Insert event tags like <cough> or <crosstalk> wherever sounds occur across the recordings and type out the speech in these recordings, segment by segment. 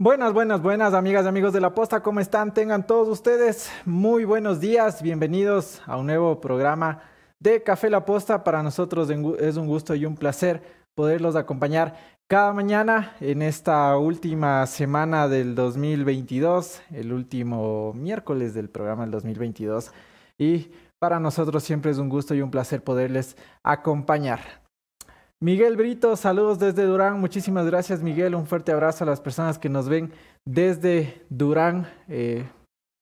Buenas, buenas, buenas, amigas y amigos de la posta, ¿cómo están? Tengan todos ustedes muy buenos días, bienvenidos a un nuevo programa de Café La Posta. Para nosotros es un gusto y un placer poderlos acompañar cada mañana en esta última semana del 2022, el último miércoles del programa del 2022. Y para nosotros siempre es un gusto y un placer poderles acompañar. Miguel Brito, saludos desde Durán. Muchísimas gracias, Miguel. Un fuerte abrazo a las personas que nos ven desde Durán, eh,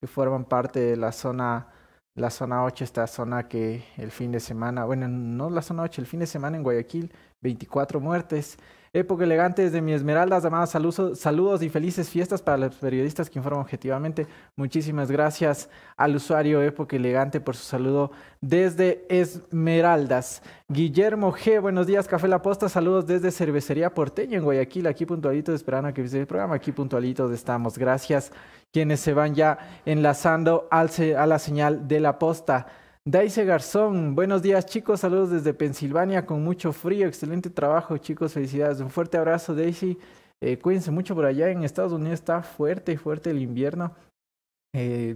que forman parte de la zona, la zona 8, esta zona que el fin de semana, bueno, no la zona 8, el fin de semana en Guayaquil, 24 muertes. Época elegante desde mi Esmeraldas, llamadas saludos, y felices fiestas para los periodistas que informan objetivamente. Muchísimas gracias al usuario Época Elegante por su saludo desde Esmeraldas. Guillermo G, buenos días, Café La Posta, saludos desde Cervecería Porteño en Guayaquil, aquí puntualitos, esperando a que visite el programa, aquí puntualitos estamos. Gracias quienes se van ya enlazando al, a la señal de la posta. Daisy Garzón, buenos días chicos, saludos desde Pensilvania con mucho frío, excelente trabajo chicos, felicidades, un fuerte abrazo Daisy, eh, cuídense mucho por allá, en Estados Unidos está fuerte, fuerte el invierno, eh,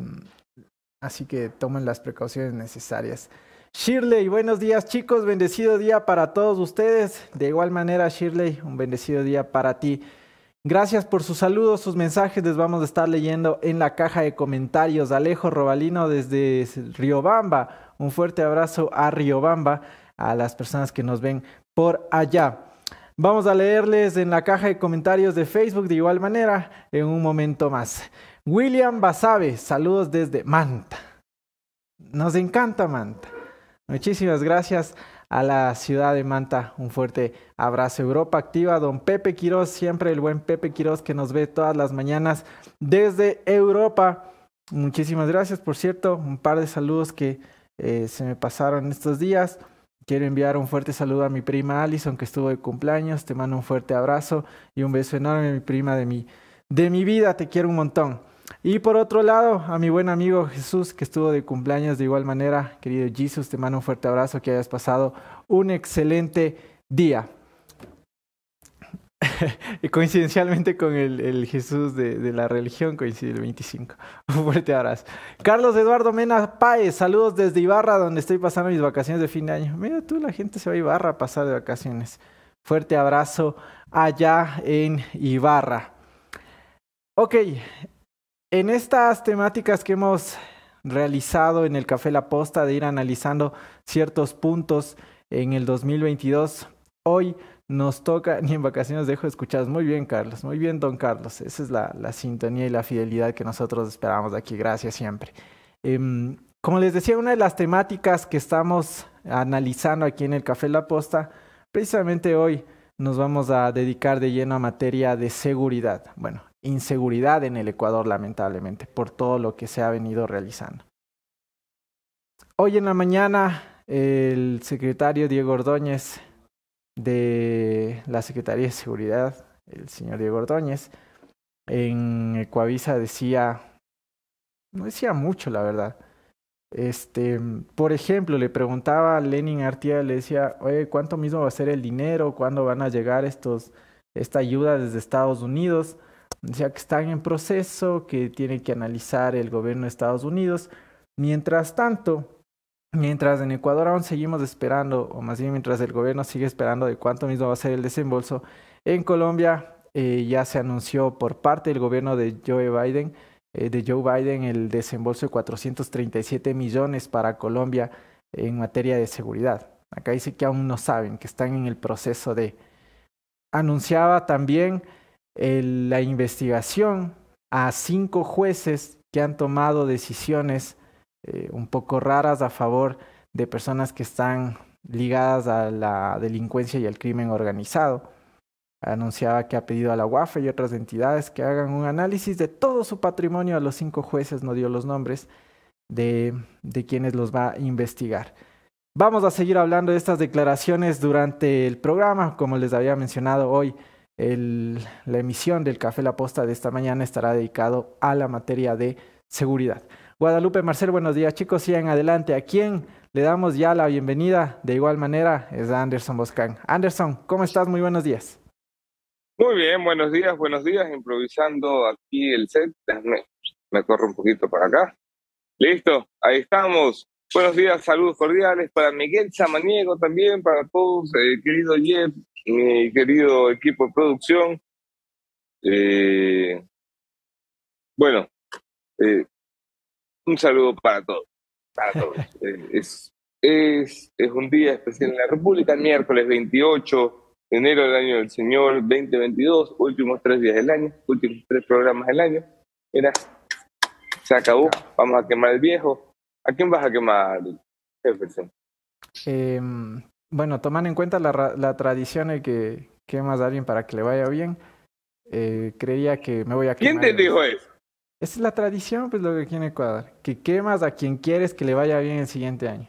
así que tomen las precauciones necesarias. Shirley, buenos días chicos, bendecido día para todos ustedes, de igual manera Shirley, un bendecido día para ti. Gracias por sus saludos, sus mensajes, les vamos a estar leyendo en la caja de comentarios. Alejo Robalino desde Riobamba, un fuerte abrazo a Riobamba, a las personas que nos ven por allá. Vamos a leerles en la caja de comentarios de Facebook de igual manera en un momento más. William Basabe, saludos desde Manta. Nos encanta Manta. Muchísimas gracias a la ciudad de Manta. Un fuerte abrazo. Europa Activa, don Pepe Quiroz, siempre el buen Pepe Quiroz que nos ve todas las mañanas desde Europa. Muchísimas gracias, por cierto, un par de saludos que eh, se me pasaron estos días. Quiero enviar un fuerte saludo a mi prima Alison que estuvo de cumpleaños. Te mando un fuerte abrazo y un beso enorme, mi prima de mi, de mi vida. Te quiero un montón. Y por otro lado, a mi buen amigo Jesús, que estuvo de cumpleaños de igual manera. Querido Jesús, te mando un fuerte abrazo, que hayas pasado un excelente día. <laughs> y coincidencialmente con el, Jesús de, la religión coincide el 25. <laughs> Un fuerte abrazo. Carlos Eduardo Mena Páez, saludos desde Ibarra, donde estoy pasando mis vacaciones de fin de año. Mira tú, la gente se va a Ibarra a pasar de vacaciones. Fuerte abrazo allá en Ibarra. Ok, en estas temáticas que hemos realizado en el Café La Posta de ir analizando ciertos puntos en el 2022, hoy nos toca, <laughs> ni en vacaciones dejo de escuchar. Muy bien, Carlos, muy bien, don Carlos. Esa es la, sintonía y la fidelidad que nosotros esperamos aquí. Gracias siempre. Em, como les decía, una de las temáticas que estamos analizando aquí en el Café La Posta, precisamente hoy nos vamos a dedicar de lleno a materia de seguridad. Bueno, inseguridad en el Ecuador, lamentablemente, por todo lo que se ha venido realizando. Hoy en la mañana, el secretario Diego Ordóñez de la Secretaría de Seguridad, el señor Diego Ordóñez, en Ecuavisa decía, no decía mucho, la verdad. Este, por ejemplo, le preguntaba a Lenin Artieda, le decía, oye, ¿cuánto mismo va a ser el dinero? ¿Cuándo van a llegar estos, esta ayuda desde Estados Unidos? Decía que están en proceso, que tiene que analizar el gobierno de Estados Unidos. Mientras tanto, mientras en Ecuador aún seguimos esperando, o más bien mientras el gobierno sigue esperando de cuánto mismo va a ser el desembolso, en Colombia eh, ya se anunció por parte del gobierno de Joe Biden, eh, de Joe Biden, el desembolso de 437 millones para Colombia en materia de seguridad. Acá dice que aún no saben, que están en el proceso de. Anunciaba también la investigación a cinco jueces que han tomado decisiones eh, un poco raras a favor de personas que están ligadas a la delincuencia y al crimen organizado. Anunciaba que ha pedido a la UAFE y otras entidades que hagan un análisis de todo su patrimonio a los cinco jueces, no dio los nombres, de, de quienes los va a investigar. Vamos a seguir hablando de estas declaraciones durante el programa, como les había mencionado hoy la emisión del Café La Posta de esta mañana estará dedicado a la materia de seguridad. Guadalupe Marcel, buenos días chicos, sigan adelante. ¿A quién le damos ya la bienvenida? De igual manera es Anderson Boscan. Anderson, ¿cómo estás? Muy buenos días. Muy bien, buenos días, buenos días. Improvisando aquí el set. Me, me corro un poquito para acá. Listo, ahí estamos. Buenos días, saludos cordiales para Miguel Samaniego también, para todos, eh, querido Jeff, mi querido equipo de producción. Eh, bueno, eh, un saludo para todos. Para todos. <laughs> es, es, es un día especial en la República, miércoles 28 de enero del año del Señor 2022, últimos tres días del año, últimos tres programas del año. Mira, se acabó, vamos a quemar el viejo ¿A quién vas a quemar, Jefferson? Bueno, tomando en cuenta la, la tradición de que quemas a alguien para que le vaya bien, eh, creía que me voy a quemar. ¿Quién te dijo eso? Esa es la tradición, pues lo que quiere Ecuador. Que quemas a quien quieres que le vaya bien el siguiente año.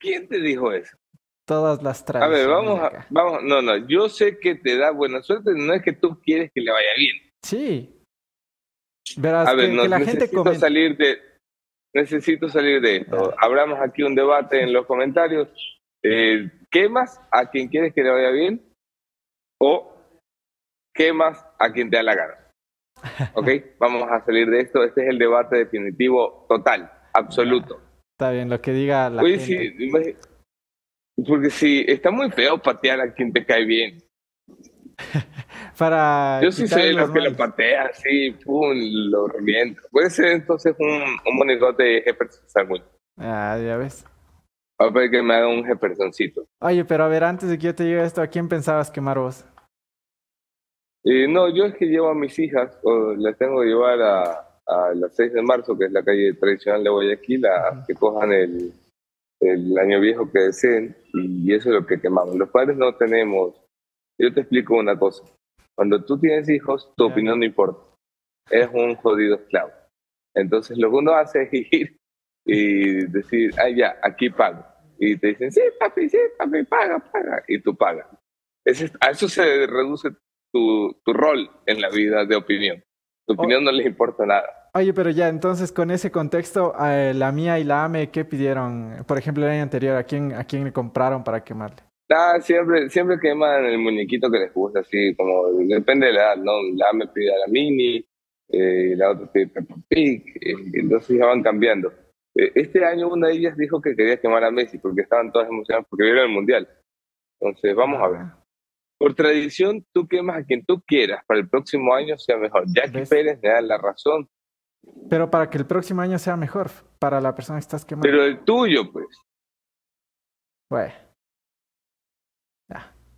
¿Quién te dijo eso? Todas las tradiciones. A ver, vamos a, vamos, no, no, yo sé que te da buena suerte, no es que tú quieres que le vaya bien. Sí. Verás, a ver, que, no, que la gente salir de, necesito salir de esto. Abramos aquí un debate en los comentarios. Eh, ¿Quemas a quien quieres que le vaya bien? ¿O quemas a quien te da la gana? <laughs> ¿Ok? Vamos a salir de esto. Este es el debate definitivo total, absoluto. Está bien, lo que diga la gente. Sí, porque si está muy feo patear a quien te cae bien. <laughs> para. Yo sí soy los que lo patea así, pum, lo reviento. Puede ser entonces un, un monigote de Jefferson Ah, ya ves. A ver que me haga un Jeffersoncito. Oye, pero a ver, antes de que yo te diga esto, ¿a quién pensabas quemar vos? Eh, no, yo es que llevo a mis hijas, o las tengo que llevar a, a las 6 de marzo, que es la calle tradicional de Guayaquil, a que cojan el, el año viejo que deseen, y eso es lo que quemamos. Los padres no tenemos. Yo te explico una cosa. Cuando tú tienes hijos, tu opinión no importa. Eres un jodido esclavo. Entonces lo que uno hace es <laughs> ir y decir, ah, ya, aquí pago. Y te dicen, sí, papi, sí, papi, paga, paga. Y tú pagas. a eso se reduce tu, tu rol en la vida de opinión. Tu opinión no les importa nada. Oye, pero ya, entonces con ese contexto, la mía y la AME, ¿qué pidieron? Por ejemplo, el año anterior, ¿a quién, a quién le compraron para quemarle? Ah, siempre, siempre queman el muñequito que les gusta, así como depende de la edad, ¿no? La me pide a la mini, eh, la otra pide Peppa Pig, eh, entonces ya van cambiando. Eh, este año una de ellas dijo que quería quemar a Messi porque estaban todas emocionadas porque vieron el mundial. Entonces, vamos a ver. Por tradición, tú quemas a quien tú quieras para el próximo año sea mejor. Jackie Pérez me da la razón. Pero para que el próximo año sea mejor, para la persona que estás quemando. Pero el tuyo, pues. Bueno.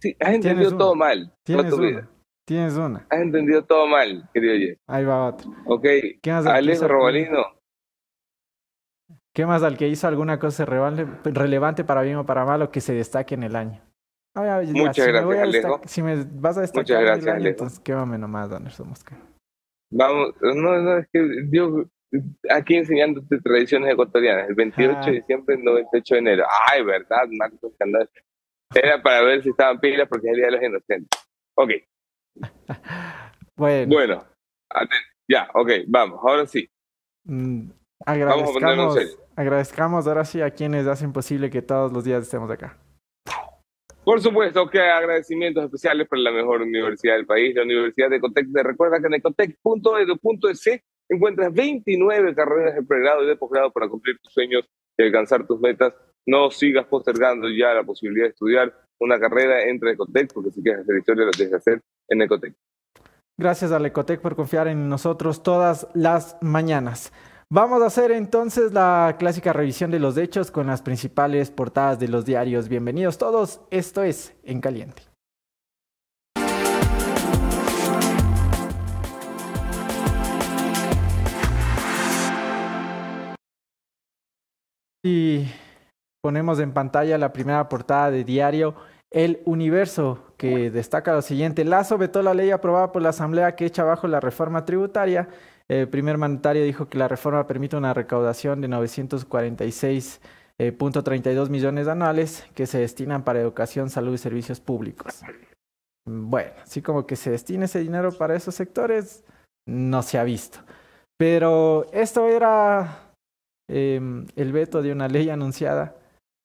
Sí, has entendido todo mal. Tienes una. Tienes una. Has entendido todo mal, querido Jeff. Ahí va otro. Ok. Alex Robalino. ¿Qué más al que hizo alguna cosa relevante para bien o para mal o que se destaque en el año? Muchas gracias, Alejo. Si me vas a destacar Muchas gracias, en el año, entonces quémame nomás, Anderson Mosca. Vamos, no, no, es que yo aquí enseñándote tradiciones ecuatorianas. El 28 ah. de diciembre, el 98 de enero. Ay, verdad, Marcos Candal. Era para ver si estaban pilas porque es el Día de los Inocentes. Ok. <laughs> bueno. Bueno, ya, ok, vamos, ahora sí. Mm, agradezcamos, agradezcamos ahora sí a quienes hacen posible que todos los días estemos acá. Por supuesto que agradecimientos especiales para la mejor universidad del país, la Universidad de Ecotec. Te recuerda que en ecotec.edu.es encuentras 29 carreras de pregrado y de posgrado para cumplir tus sueños y alcanzar tus metas no sigas postergando ya la posibilidad de estudiar una carrera entre Ecotec, porque si quieres hacer historia lo tienes que hacer en Ecotec. Gracias a Ecotec por confiar en nosotros todas las mañanas. Vamos a hacer entonces la clásica revisión de los hechos con las principales portadas de los diarios. Bienvenidos todos, esto es En Caliente. Y ponemos en pantalla la primera portada de diario El Universo, que destaca lo siguiente. Lazo vetó la ley aprobada por la Asamblea que echa abajo la reforma tributaria. El primer mandatario dijo que la reforma permite una recaudación de 946.32 eh, millones anuales que se destinan para educación, salud y servicios públicos. Bueno, así como que se destina ese dinero para esos sectores, no se ha visto. Pero esto era em, el veto de una ley anunciada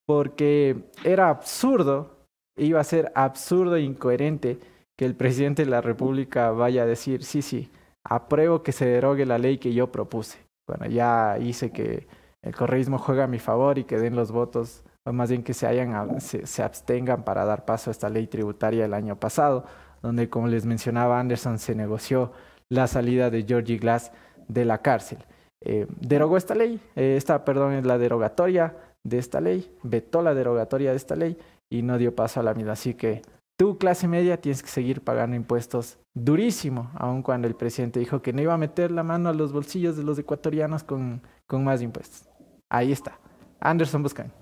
porque era absurdo, iba a ser absurdo e incoherente que el presidente de la República vaya a decir, sí, sí, apruebo que se derogue la ley que yo propuse. Bueno, ya hice que el correísmo juegue a mi favor y que den los votos, o más bien que se, hayan, se, abstengan para dar paso a esta ley tributaria el año pasado, donde, como les mencionaba Anderson, se negoció la salida de Georgie Glass de la cárcel. Eh, derogó esta ley, eh, esta, perdón, es la derogatoria de esta ley, vetó la derogatoria de esta ley y no dio paso a la misma. Así que tú, clase media, tienes que seguir pagando impuestos durísimo, aun cuando el presidente dijo que no iba a meter la mano a los bolsillos de los ecuatorianos con, con más impuestos. Ahí está. Anderson Buscan.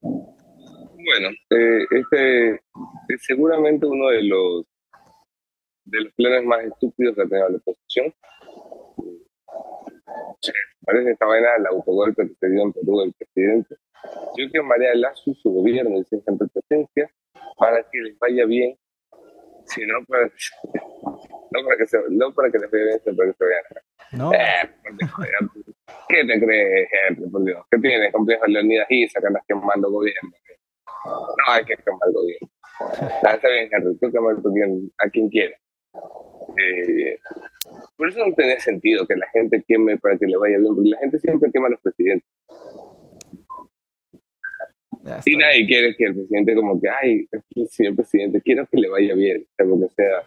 Bueno, eh, este es seguramente uno de los de los planes más estúpidos que ha tenido la oposición. Parece esta vaina del autogolpe que se dio en Perú del presidente. Yo quiero María Lazo su gobierno y su presencia para que les vaya bien, si no para, no para que se, no para que bien, sino para que se vean. No. Eh, ¿Qué te crees, gente? Por Dios. ¿Qué tienes? Complejo de Leonidas Isa que andas quemando gobierno. No hay que quemar el gobierno. <laughs> Está bien, Henry, tú quemar a quien quiera. Eh, por eso no tiene sentido que la gente queme para que le vaya bien, porque la gente siempre quema a los presidentes. Y nadie quiere que el presidente como que, ay, señor presidente, quiero que le vaya bien, lo que sea.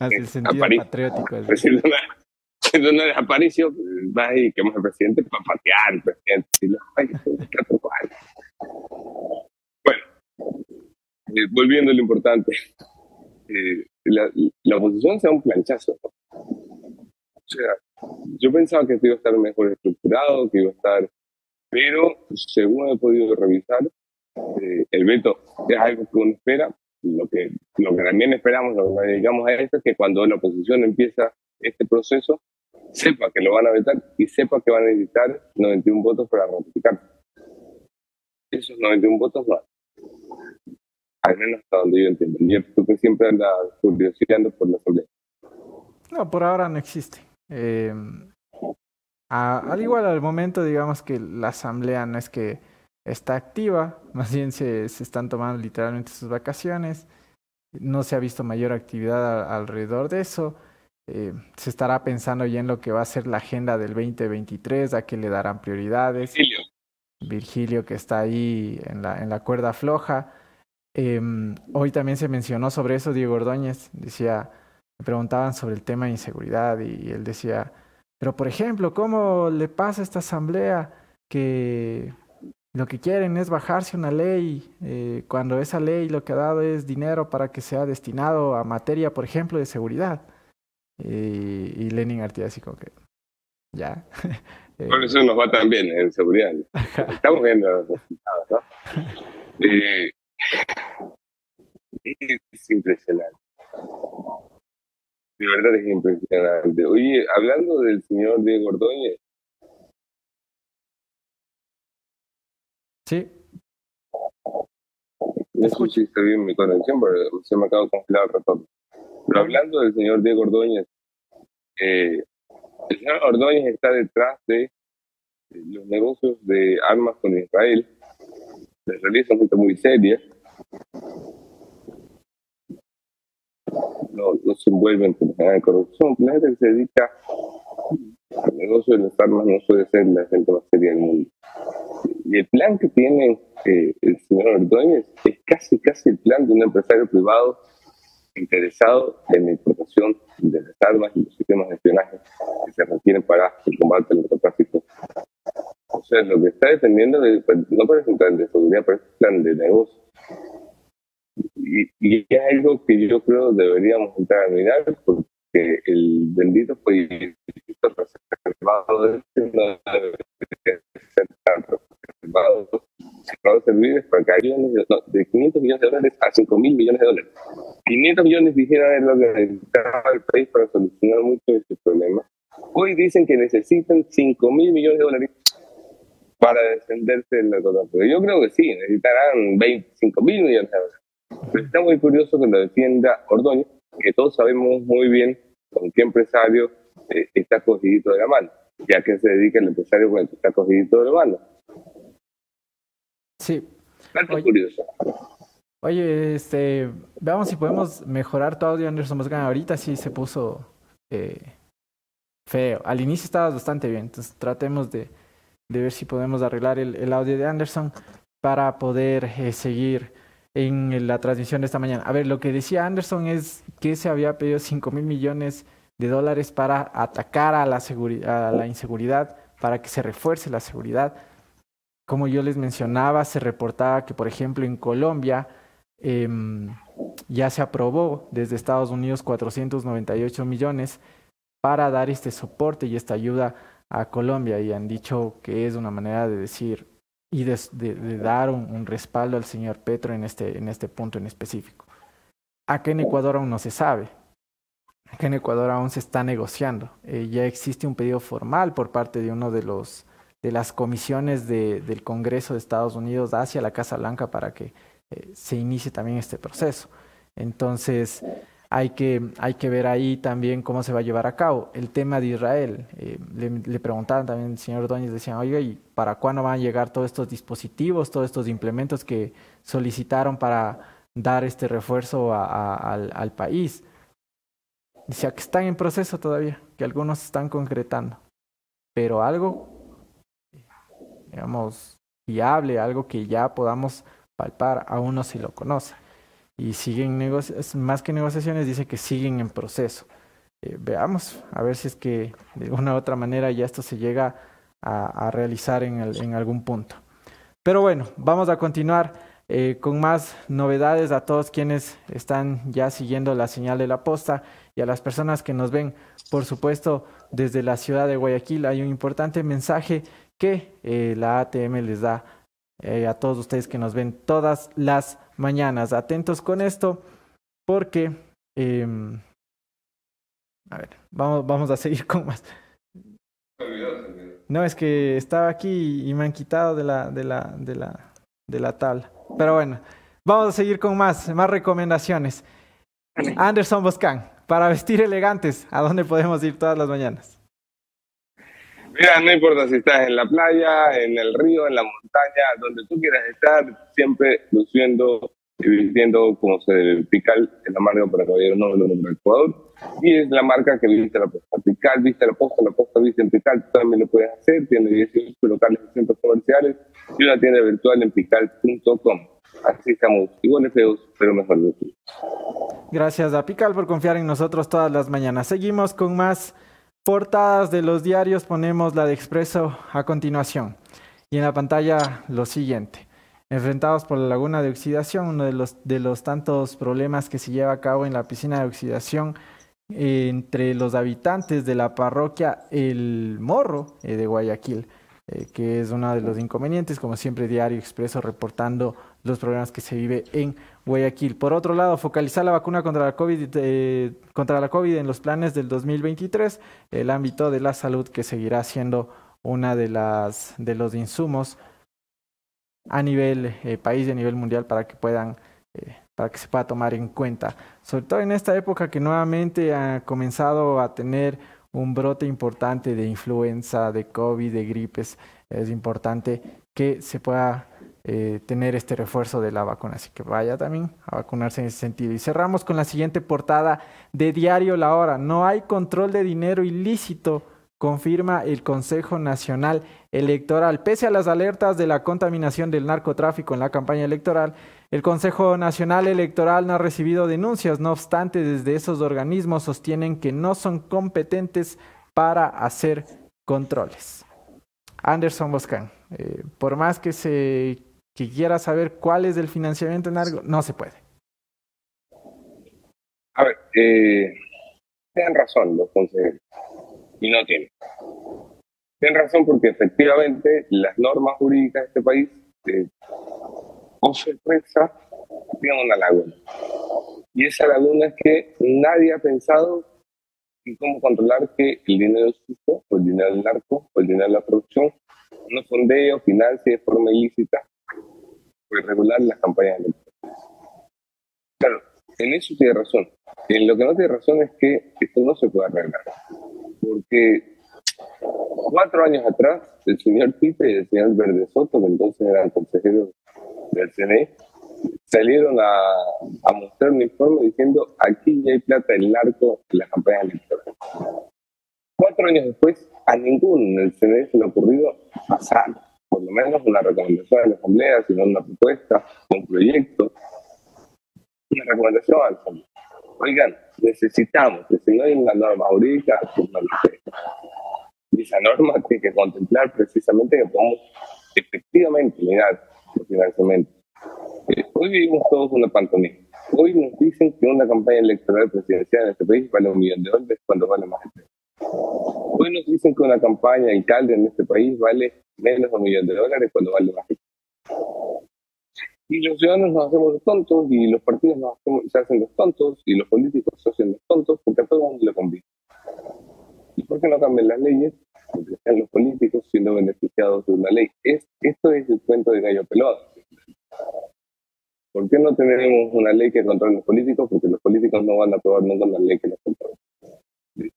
Así el sentido patriótico. Haciendo una, haciendo una desaparición, va y quema al presidente para patear al presidente. Y lo, ay, bueno, eh, volviendo a lo importante. Eh, la, la, oposición sea un planchazo. O sea, yo pensaba que iba a estar mejor estructurado, que iba a estar, pero según he podido revisar, eh, el veto es algo que uno espera. Lo que, lo que también esperamos, lo que dedicamos a esto es que cuando la oposición empieza este proceso, sepa que lo van a vetar y sepa que van a necesitar 91 votos para ratificar. Esos 91 votos van al menos hasta donde yo entiendo. Yo que siempre anda curioseando por la asamblea. No, por ahora no existe. Eh, al igual al momento, digamos que la asamblea no es que está activa, <laughs> más bien se, se están tomando literalmente sus vacaciones. No se ha visto mayor actividad alrededor de eso. Eh, se estará pensando ya en lo que va a ser la agenda del 2023, a qué le darán prioridades. Virgilio. Virgilio que está ahí en la, en la cuerda floja. Em, hoy también se mencionó sobre eso Diego Ordóñez, decía, me preguntaban sobre el tema de inseguridad y, él decía, pero por ejemplo, ¿cómo le pasa a esta asamblea que lo que quieren es bajarse una ley eh, cuando esa ley lo que ha dado es dinero para que sea destinado a materia, por ejemplo, de seguridad? y Lenin Artigas así como que, ya. <laughs> Por eso nos va tan bien en seguridad. Estamos viendo los resultados, ¿no? <laughs> Eh, es impresionante. De verdad es impresionante. Oye, hablando del señor Diego Ordóñez. Sí. No sé si está bien mi conexión, pero se me acaba de congelar el retorno. Pero hablando del señor Diego Ordóñez, eh, el señor Ordóñez está detrás de los negocios de armas con Israel. Se realiza gente muy seria no se envuelven en corrupción. La gente que se dedica al negocio de las armas no suele ser la gente más seria del mundo. Y el plan que tiene eh, el señor Ordóñez es casi, casi el plan de un empresario privado interesado en la importación de las armas y los sistemas de espionaje que se requieren para el combate al narcotráfico. O sea, lo que está defendiendo no parece un plan de seguridad, parece un plan de negocio y, es algo que yo creo deberíamos entrar a mirar porque el bendito fue reservado no debe ser tan reservado cerrado servir para que haya de 500 millones de dólares a 5 mil millones de dólares 500 millones dijeron es lo que necesitaba el país para solucionar muchos de estos problemas hoy dicen que necesitan 5 mil millones de dólares para defenderse del narcotráfico. Yo creo que sí, necesitarán 25 mil millones de dólares. Pero está muy curioso que lo defienda Ordóñez, que todos sabemos muy bien con qué empresario eh, está cogidito de la mano, ya que se dedica el empresario con el que está cogidito de la mano. Sí. Está curioso. Oye, este, veamos si podemos mejorar tu audio, Anderson Boscan. Ahorita sí se puso eh, feo. Al inicio estaba bastante bien, entonces tratemos de, de ver si podemos arreglar el, el, audio de Anderson para poder eh, seguir en la transmisión de esta mañana. A ver, lo que decía Anderson es que se había pedido 5 mil millones de dólares para atacar a la, inseguridad, para que se refuerce la seguridad. Como yo les mencionaba, se reportaba que, por ejemplo, en Colombia eh, ya se aprobó desde Estados Unidos 498 millones para dar este soporte y esta ayuda a Colombia y han dicho que es una manera de decir y de, de, dar un, respaldo al señor Petro en este, en este punto en específico. Acá en Ecuador aún no se sabe. Acá en Ecuador aún se está negociando. Eh, ya existe un pedido formal por parte de uno de los de las comisiones de, del Congreso de Estados Unidos hacia la Casa Blanca para que eh, se inicie también este proceso. Entonces, hay que, hay que ver ahí también cómo se va a llevar a cabo. El tema de Israel, eh, le, le, preguntaban también el señor Doñez, decían, oiga, ¿y para cuándo van a llegar todos estos dispositivos, todos estos implementos que solicitaron para dar este refuerzo a, al, al país? Decía que están en proceso todavía, que algunos están concretando, pero algo, digamos, viable, algo que ya podamos palpar, aún no se lo conoce y siguen más que negociaciones, dice que siguen en proceso. Eh, veamos, a ver si es que de una u otra manera ya esto se llega a, realizar en, algún punto. Pero bueno, vamos a continuar eh, con más novedades a todos quienes están ya siguiendo la señal de la posta y a las personas que nos ven, por supuesto, desde la ciudad de Guayaquil. Hay un importante mensaje que eh, la ATM les da a todos ustedes que nos ven todas las mañanas. Atentos con esto porque... Eh, a ver, vamos, vamos a seguir con más. No, es que estaba aquí y me han quitado de la, de la, de la, de la tabla. Pero bueno, vamos a seguir con más, más recomendaciones. Anderson Boscan, para vestir elegantes, ¿a dónde podemos ir todas las mañanas? Mira, no importa si estás en la playa, en el río, en la montaña, donde tú quieras estar, siempre luciendo vistiendo como se. Pical es la marca para caballero noble del Ecuador y es la marca que viste la posta. Pical viste la posta, la posta viste en Pical, tú también lo puedes hacer. Tiene 18 locales y centros comerciales y una tienda virtual en pical.com. Así estamos iguales feos, pero mejor de ti. Gracias a Pical por confiar en nosotros todas las mañanas. Seguimos con más portadas de los diarios. Ponemos la de Expreso a continuación. Y en la pantalla lo siguiente. Enfrentados por la laguna de oxidación, uno de los, de los tantos problemas que se lleva a cabo en la piscina de oxidación entre los habitantes de la parroquia El Morro eh, de Guayaquil. Eh, que es uno de los inconvenientes, como siempre Diario Expreso reportando los problemas que se vive en Guayaquil. Por otro lado, focalizar la vacuna contra la COVID, eh, contra la COVID en los planes del 2023, el ámbito de la salud que seguirá siendo una de las de los insumos a nivel eh, país y a nivel mundial para que puedan eh, para que se pueda tomar en cuenta, sobre todo en esta época que nuevamente ha comenzado a tener un brote importante de influenza, de COVID, de gripes, es importante que se pueda eh, tener este refuerzo de la vacuna. Así que vaya también a vacunarse en ese sentido. Y cerramos con la siguiente portada de Diario La Hora. No hay control de dinero ilícito, confirma el Consejo Nacional Electoral. Pese a las alertas de la contaminación del narcotráfico en la campaña electoral, el Consejo Nacional Electoral no ha recibido denuncias. No obstante, desde esos organismos sostienen que no son competentes para hacer controles. Anderson Boscan, eh, por más que se quiera saber cuál es el financiamiento en algo, no se puede. A ver, eh, tienen razón los consejeros y no tienen. Tienen razón porque efectivamente las normas jurídicas de este país, eh, o sorpresa, tienen una laguna. Y esa laguna es que nadie ha pensado en cómo controlar que el dinero sucio, o el dinero del narco, o el dinero de la producción, no fondee financie de forma ilícita pues, regular las campañas electorales. Claro, en eso tiene razón. En lo que no tiene razón es que esto no se puede arreglar. Porque cuatro años atrás, el señor Pipe y el señor Verde Soto, que entonces eran consejeros del CNE, salieron a, mostrar un informe diciendo aquí ya hay plata del narco en la campaña electoral. Cuatro años después, a ninguno en el CNE se le ha ocurrido pasar por lo menos una recomendación a la Asamblea, sino una propuesta, un proyecto, una recomendación al Asamblea. Oigan, necesitamos que no hay una norma jurídica, no lo. Y esa norma <laughs> tiene que contemplar precisamente que podamos efectivamente mirar los financiamientos. Eh, hoy vivimos todos una pantomima. Hoy nos dicen que una campaña electoral presidencial en este país vale un millón de dólares cuando vale más de tres. Hoy nos dicen que una campaña de alcalde en este país vale menos de un millón de dólares cuando vale más de tres. Y los ciudadanos nos hacemos los tontos y los partidos nos se hacen los tontos y los políticos se hacen los tontos porque a todo el mundo le conviene. ¿Y por qué no cambian las leyes? Porque están los políticos siendo beneficiados de una ley. Es, esto es el cuento de gallo pelado. ¿Por qué no tenemos una ley que controle a los políticos? Porque los políticos no van a aprobar nunca una ley que los controle.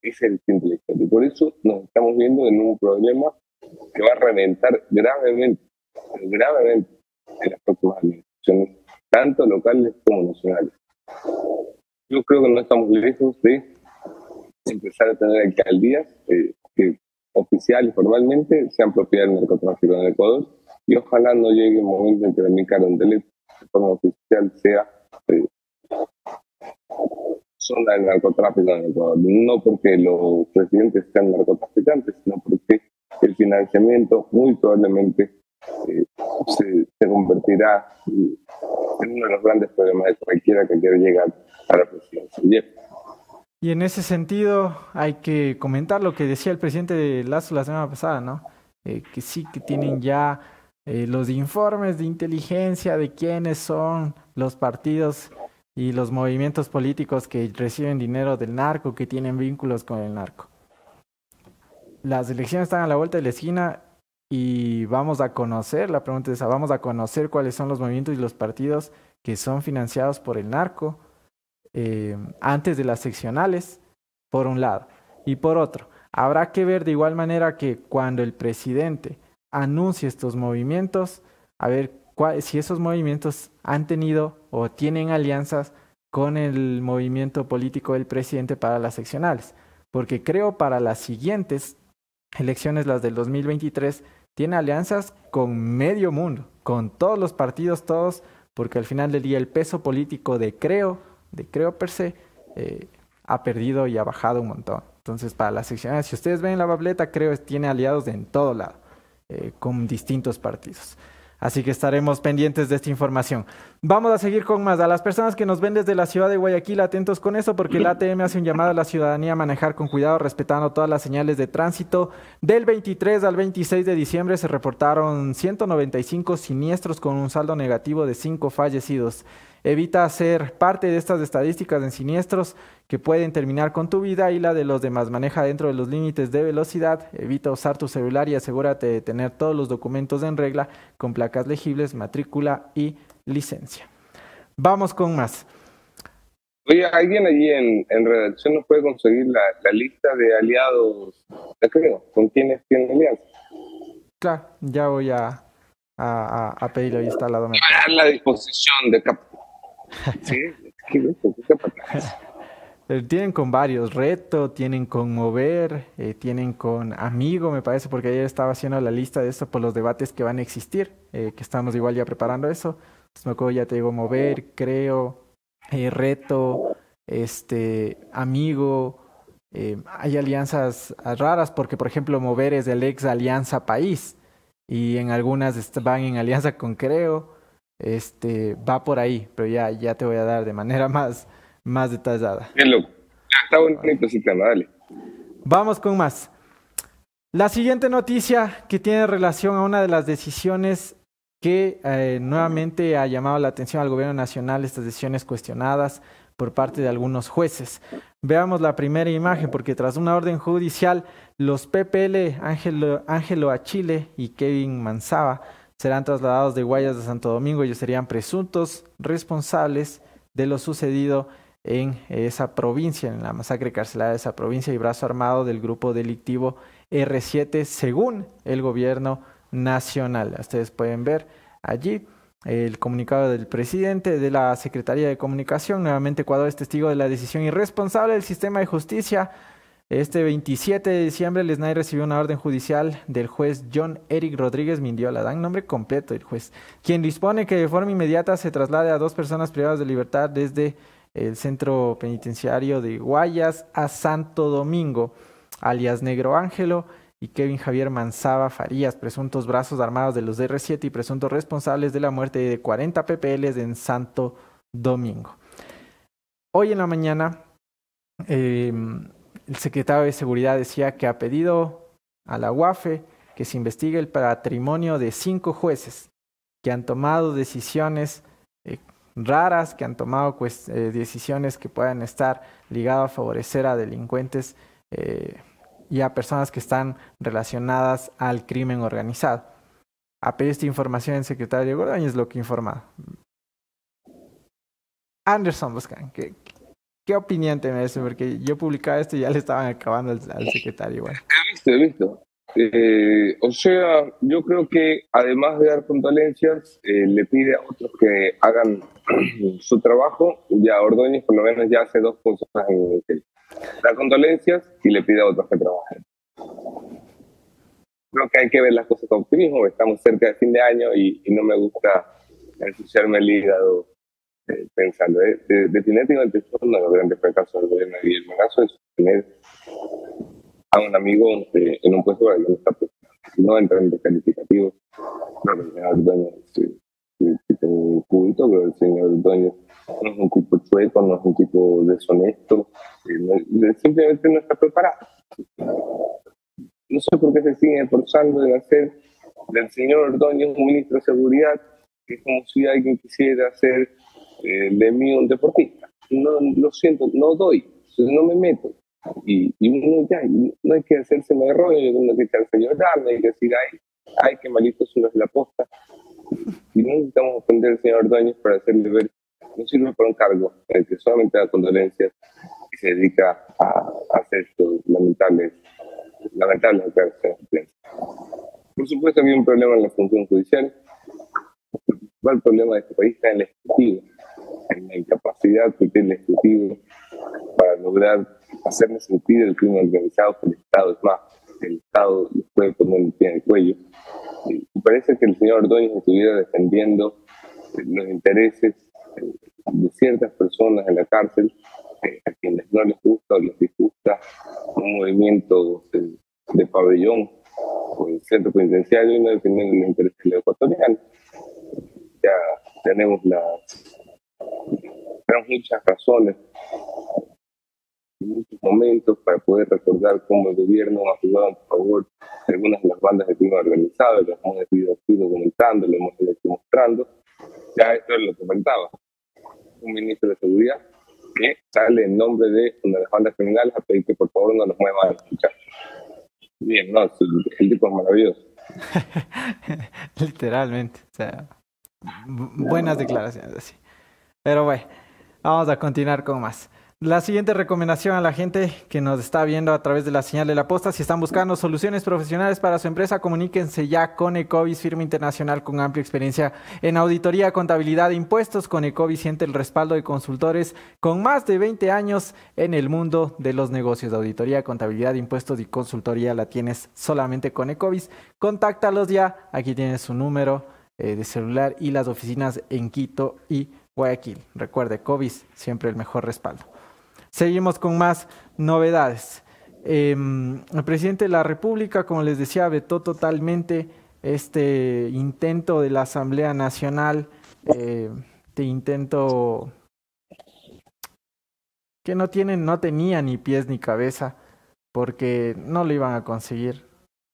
Es el simple Y por eso nos estamos viendo en un problema que va a reventar gravemente, gravemente en las próximas administraciones, tanto locales como nacionales. Yo creo que no estamos lejos de empezar a tener alcaldías eh, que oficial y formalmente sean propiedad del narcotráfico en Ecuador y ojalá no llegue el momento en que mi un delito de forma oficial sea eh, zona del narcotráfico en Ecuador. No porque los presidentes sean narcotraficantes, sino porque el financiamiento muy probablemente eh, se, se, convertirá en uno de los grandes problemas de cualquiera que quiera llegar a la presidencia. Y en ese sentido hay que comentar lo que decía el presidente de Lazo la semana pasada, ¿no? Eh, que sí que tienen ya eh, los informes de inteligencia de quiénes son los partidos y los movimientos políticos que reciben dinero del narco, que tienen vínculos con el narco. Las elecciones están a la vuelta de la esquina y vamos a conocer, la pregunta es esa, vamos a conocer cuáles son los movimientos y los partidos que son financiados por el narco eh, antes de las seccionales, por un lado. Y por otro, habrá que ver de igual manera que cuando el presidente anuncie estos movimientos, a ver si esos movimientos han tenido o tienen alianzas con el movimiento político del presidente para las seccionales. Porque creo para las siguientes elecciones, las del 2023, tiene alianzas con medio mundo, con todos los partidos, todos, porque al final del día el peso político de Creo de Creo per se eh, ha perdido y ha bajado un montón. Entonces, para las secciones, si ustedes ven la bableta, Creo tiene aliados en todo lado, eh, con distintos partidos. Así que estaremos pendientes de esta información. Vamos a seguir con más. A las personas que nos ven desde la ciudad de Guayaquil, atentos con eso, porque el ATM hace un llamado a la ciudadanía a manejar con cuidado, respetando todas las señales de tránsito. Del 23 al 26 de diciembre se reportaron 195 siniestros con un saldo negativo de 5 fallecidos. Evita ser parte de estas estadísticas en siniestros que pueden terminar con tu vida y la de los demás. Maneja dentro de los límites de velocidad. Evita usar tu celular y asegúrate de tener todos los documentos en regla con placas legibles, matrícula y licencia. Vamos con más. Oye, ¿alguien allí en, redacción nos puede conseguir la, lista de aliados, creo, con quienes tienen alianza? Claro, ya voy a, a, a pedirle ahí está la la disposición de Sí, <laughs> eh, Tienen con varios, reto, tienen con mover, eh, tienen con amigo, me parece, porque ayer estaba haciendo la lista de eso por los debates que van a existir, eh, que estamos igual ya preparando eso. Entonces me acuerdo, ya te digo, mover, creo, reto, este, amigo. hay alianzas raras porque, por ejemplo, mover es del ex Alianza País y en algunas van en alianza con Creo este, va por ahí, pero ya, ya te voy a dar de manera <laughs> más, más detallada. Bien, loco. Está bonito ese tema, dale. Vamos con más. La siguiente noticia que tiene relación a una de las decisiones que eh, nuevamente ha llamado la atención al gobierno nacional, estas decisiones cuestionadas por parte de algunos jueces. Veamos la primera imagen, porque tras una orden judicial, los PPL Ángelo, Ángelo Achille y Kevin Manzaba serán trasladados de Guayas de Santo Domingo. Ellos serían presuntos responsables de lo sucedido en esa provincia, en la masacre carcelaria de esa provincia y brazo armado del grupo delictivo R7, según el gobierno nacional. Ustedes pueden ver allí el comunicado del presidente de la Secretaría de Comunicación. Nuevamente Ecuador es testigo de la decisión irresponsable del sistema de justicia. Este 27 de diciembre, el SNAI recibió una orden judicial del juez John Eric Rodríguez Mindiola, dan nombre completo del juez, quien dispone que de forma inmediata se traslade a dos personas privadas de libertad desde el centro penitenciario de Guayas a Santo Domingo, alias Negro Ángelo y Kevin Javier Manzaba Farías, presuntos brazos armados de los R7 y presuntos responsables de la muerte de 40 PPLs en Santo Domingo. Hoy en la mañana, em, el secretario de Seguridad decía que ha pedido a la UAFE que se investigue el patrimonio de cinco jueces que han tomado decisiones eh, raras, que han tomado pues, eh, decisiones que puedan estar ligadas a favorecer a delincuentes. Eh, y a personas que están relacionadas al crimen organizado. A pedir esta información el secretario Gordoñez lo que informa. Anderson Buscan, ¿qué, ¿qué opinión te merece? Porque yo publicaba esto y ya le estaban acabando al, secretario igual. He visto, he visto. Eh, o sea, yo creo que además de dar condolencias, eh, le pide a otros que hagan <clears throat> su trabajo. Ya Ordóñez por lo menos ya hace dos cosas en el da condolencias y le pide a otros que trabajen. Creo que hay que ver las cosas con optimismo, estamos cerca de fin de año y, no me gusta ensuciarme el hígado eh, pensando. Eh, definitivamente es uno de los grandes fracasos del gobierno de Guillermo Lazo es tener a un amigo eh, en un puesto para que no está no entra en descalificativos, no, el señor dueño tiene un cubito, pero el señor dueño no es un tipo chueco, no es un tipo deshonesto, eh, simplemente no está preparado. No sé por qué se sigue esforzando en hacer del señor Ordóñez un ministro de seguridad, que es como si alguien quisiera hacer eh, de mí un deportista. No, lo siento, no doy, no me meto. Y, uno ya, no hay que hacerse más rollo, uno hay que echarse llorar, no hay que decir, ay, ay, qué malito es la posta. Y no necesitamos ofender al señor Ordóñez para hacerle ver no sirve para un cargo, el que solamente da condolencias y se dedica a, hacer estos lamentables, lamentables. Por supuesto, había un problema en la función judicial. El principal problema de este país está en el Ejecutivo, en la incapacidad que tiene el Ejecutivo para lograr hacerle sentir el crimen organizado que el Estado es más. El Estado les puede poner el pie en el cuello. Y parece que el señor Ordóñez estuviera defendiendo los intereses de ciertas personas en la cárcel eh, a quienes no les gusta o les disgusta un movimiento de, pabellón o el centro penitenciario y no dependiendo del interés del ecuatoriano. Ya tenemos las tenemos muchas razones muchos momentos para poder recordar cómo el gobierno ha jugado en favor de algunas de las bandas de crimen organizado, lo hemos ido aquí documentando, lo hemos ido mostrando. Ya esto es lo comentaba un ministro de seguridad que sale en nombre de una de las bandas criminales a pedir que por favor no nos muevan a escuchar. Bien, no, el tipo es maravilloso. <laughs> Literalmente, o sea, buenas declaraciones así. Pero bueno, vamos a continuar con más. La siguiente recomendación a la gente que nos está viendo a través de la señal de la posta, si están buscando soluciones profesionales para su empresa, comuníquense ya con Ecovis, firma internacional con amplia experiencia en auditoría, contabilidad e impuestos. Con Ecovis siente el respaldo de consultores con más de 20 años en el mundo de los negocios de auditoría, contabilidad, impuestos y consultoría. La tienes solamente con Ecovis. Contáctalos ya. Aquí tienes su número eh, de celular y las oficinas en Quito y Guayaquil. Recuerde, Ecovis, siempre el mejor respaldo. Seguimos con más novedades. Em, el presidente de la República, como les decía, vetó totalmente este intento de la Asamblea Nacional, eh, este intento que no tienen, no tenía ni pies ni cabeza, porque no lo iban a conseguir.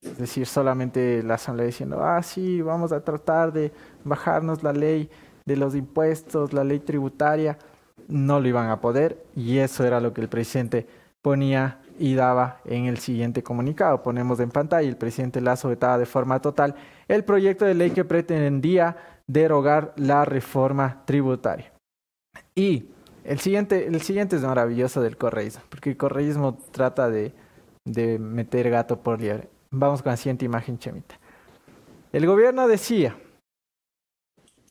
Es decir, solamente la Asamblea diciendo, ah, sí, vamos a tratar de bajarnos la ley de los impuestos, la ley tributaria no lo iban a poder y eso era lo que el presidente ponía y daba en el siguiente comunicado. Ponemos en pantalla, el presidente Lazo vetaba de forma total el proyecto de ley que pretendía derogar la reforma tributaria. Y el siguiente, el siguiente es maravilloso del correísmo, porque el correísmo trata de, de meter gato por liebre. Vamos con la siguiente imagen, Chemita. El gobierno decía,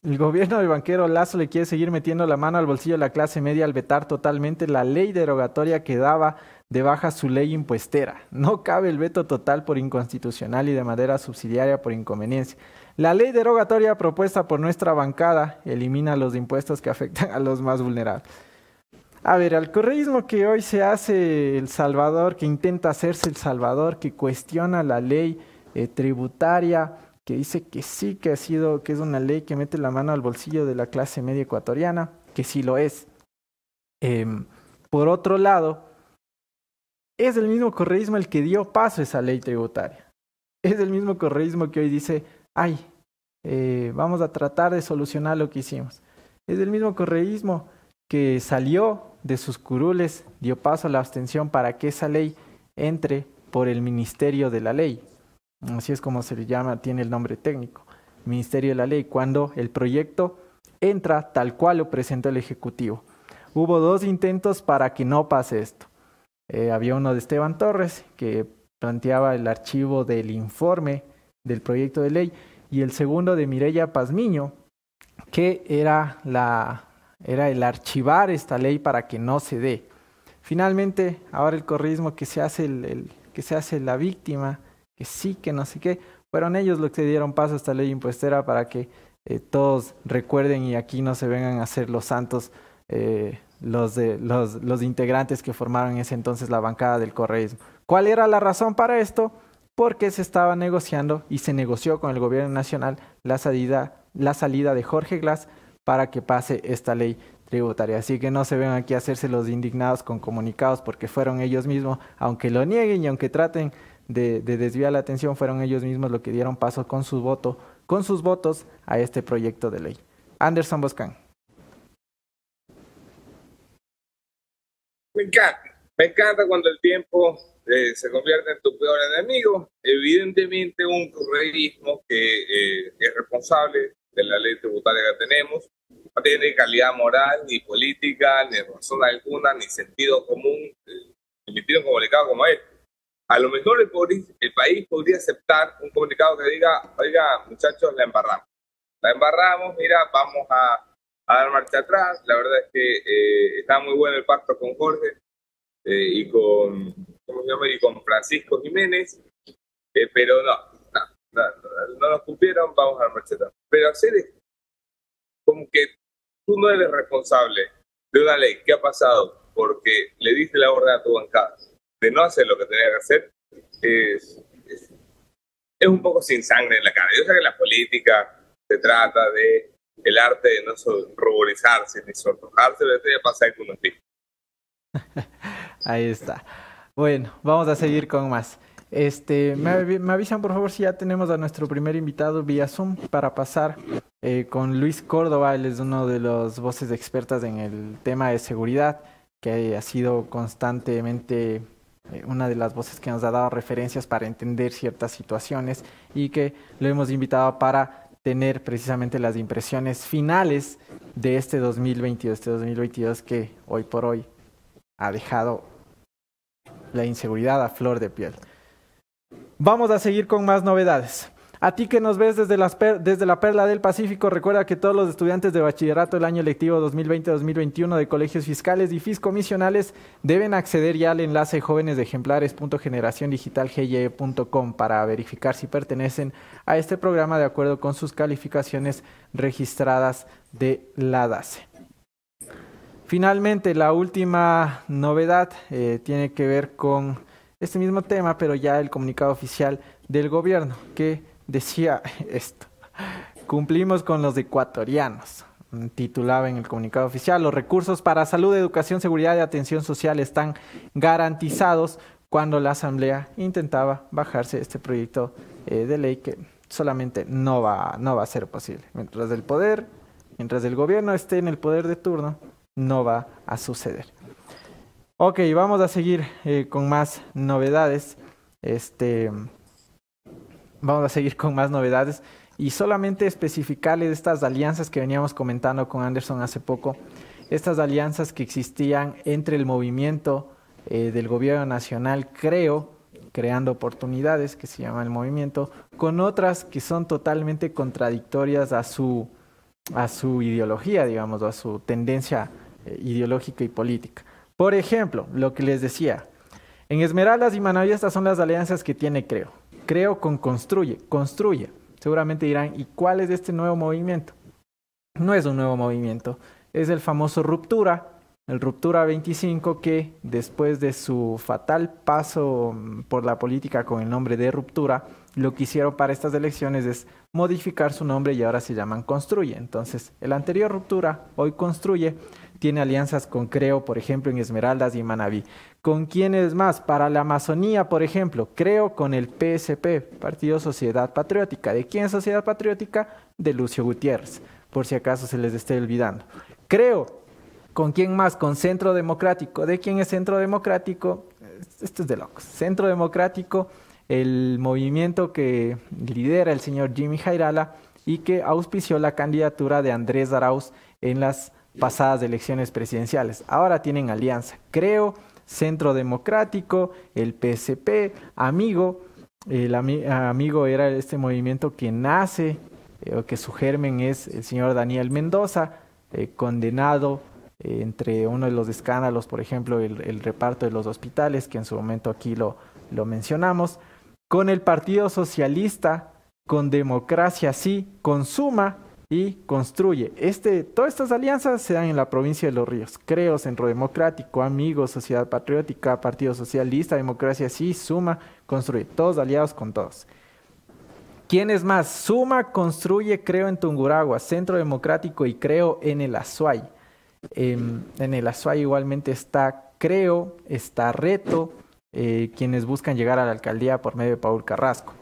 El gobierno del banquero Lazo le quiere seguir metiendo la mano al bolsillo de la clase media al vetar totalmente la ley derogatoria que daba de baja su ley impuestera. No cabe el veto total por inconstitucional y de manera subsidiaria por inconveniencia. La ley derogatoria propuesta por nuestra bancada elimina los impuestos que afectan a los más vulnerables. A ver, al correísmo que hoy se hace El Salvador, que intenta hacerse El Salvador, que cuestiona la ley eh, tributaria, que dice que sí, que ha sido, que es una ley que mete la mano al bolsillo de la clase media ecuatoriana, que sí lo es. Em, por otro lado, es el mismo correísmo el que dio paso a esa ley tributaria. Es el mismo correísmo que hoy dice, ay, eh, vamos a tratar de solucionar lo que hicimos. Es el mismo correísmo que salió de sus curules, dio paso a la abstención para que esa ley entre por el Ministerio de la Ley así es como se le llama, tiene el nombre técnico, Ministerio de la Ley, cuando el proyecto entra tal cual lo presenta el Ejecutivo. Hubo dos intentos para que no pase esto. Eh, había uno de Esteban Torres, que planteaba el archivo del informe del proyecto de ley, y el segundo de Mireya Pazmiño, que era, la, era el archivar esta ley para que no se dé. Finalmente, ahora el corrismo que se hace, el, que se hace la víctima que sí, que no sé qué. Fueron ellos los que dieron paso a esta ley impuestera para que eh, todos recuerden y aquí no se vengan a ser los santos eh, los, de, los, los integrantes que formaron en ese entonces la bancada del correísmo. ¿Cuál era la razón para esto? Porque se estaba negociando y se negoció con el gobierno nacional la salida, la salida de Jorge Glass para que pase esta ley tributaria. Así que no se ven aquí a hacerse los indignados con comunicados porque fueron ellos mismos, aunque lo nieguen y aunque traten de, desviar la atención fueron ellos mismos los que dieron paso con su voto, con sus votos a este proyecto de ley. Anderson Boscan. Me encanta, me encanta cuando el tiempo eh, se convierte en tu peor enemigo. Evidentemente un correísmo que eh, es responsable de la ley tributaria que tenemos, no tiene calidad moral, ni política, ni razón alguna, ni sentido común, eh, emitir un comunicado como este a lo mejor el, país podría aceptar un comunicado que diga, oiga, muchachos, la embarramos. La embarramos, mira, vamos a, dar marcha atrás. La verdad es que eh, está muy bueno el pacto con Jorge eh, y con, ¿cómo se llama? Y con Francisco Jiménez, eh, pero no, no, no, nos cumplieron, vamos a dar marcha atrás. Pero hacer esto, como que tú no eres responsable de una ley que ha pasado porque le diste la orden a tu bancada no hacer lo que tenía que hacer es, es, un poco sin sangre en la cara. Yo sé que la política se trata de el arte de no ruborizarse ni sonrojarse, pero esto ya pasa con unos <laughs> Ahí está. Bueno, vamos a seguir con más. Este, me, me, avisan por favor si ya tenemos a nuestro primer invitado vía Zoom para pasar eh, con Luis Córdoba. Él es uno de los voces expertas en el tema de seguridad que ha sido constantemente eh, una de las voces que nos ha dado referencias para entender ciertas situaciones y que lo hemos invitado para tener precisamente las impresiones finales de este 2022, este 2022 que hoy por hoy ha dejado la inseguridad a flor de piel. Vamos a seguir con más novedades. A ti que nos ves desde, la Perla del Pacífico, recuerda que todos los estudiantes de bachillerato del año lectivo 2020-2021 de colegios fiscales y fiscomisionales deben acceder ya al enlace jóvenes de ejemplares.generaciondigitalgye.com para verificar si pertenecen a este programa de acuerdo con sus calificaciones registradas de la DACE. Finalmente, la última novedad eh, tiene que ver con este mismo tema, pero ya el comunicado oficial del gobierno que decía esto. Cumplimos con los ecuatorianos. Titulaba en el comunicado oficial, los recursos para salud, educación, seguridad y atención social están garantizados cuando la Asamblea intentaba bajarse este proyecto eh, de ley que solamente no va, no va a ser posible. Mientras el poder, mientras el gobierno esté en el poder de turno, no va a suceder. Ok, vamos a seguir eh, con más novedades. Este, vamos a seguir con más novedades y solamente especificarles estas alianzas que veníamos comentando con Anderson hace poco, estas alianzas que existían entre el movimiento eh, del gobierno nacional, creo, creando oportunidades, que se llama el movimiento, con otras que son totalmente contradictorias a su, a su ideología, digamos, a su tendencia eh, ideológica y política. Por ejemplo, lo que les decía, en Esmeraldas y Manaví estas son las alianzas que tiene Creo. Creo con Construye, Construye. Seguramente dirán, ¿y cuál es este nuevo movimiento? No es un nuevo movimiento, es el famoso Ruptura, el Ruptura 25 que después de su fatal paso mm, por la política con el nombre de Ruptura, lo que hicieron para estas elecciones es modificar su nombre y ahora se llaman Construye. Entonces, el anterior Ruptura, hoy Construye, tiene alianzas con Creo, por ejemplo, en Esmeraldas y Manabí. ¿Con quiénes más? Para la Amazonía, por ejemplo, Creo con el PSP, Partido Sociedad Patriótica. ¿De quién es Sociedad Patriótica? De Lucio Gutiérrez, por si acaso se les esté olvidando. Creo ¿Con quién más? Con Centro Democrático. ¿De quién es Centro Democrático? Esto es de locos. Centro Democrático, el movimiento que lidera el señor Jimmy Jairala y que auspició la candidatura de Andrés Arauz en las pasadas elecciones presidenciales. Ahora tienen alianza. Creo, Centro Democrático, el PSP, Amigo. El Amigo era este movimiento que nace, eh, o que su germen es el señor Daniel Mendoza, eh, condenado entre uno de los escándalos, por ejemplo, el, reparto de los hospitales, que en su momento aquí lo, lo mencionamos, con el Partido Socialista, con Democracia Sí, con Suma y Construye. Este, todas estas alianzas se dan en la provincia de Los Ríos. Creo, Centro Democrático, Amigos, Sociedad Patriótica, Partido Socialista, Democracia Sí, Suma, Construye. Todos aliados con todos. ¿Quién más? Suma, Construye, Creo en Tunguragua, Centro Democrático y Creo en el Azuay. Em, en el Azuay igualmente está Creo, está Reto, eh, quienes buscan llegar a la alcaldía por medio de Paul Carrasco.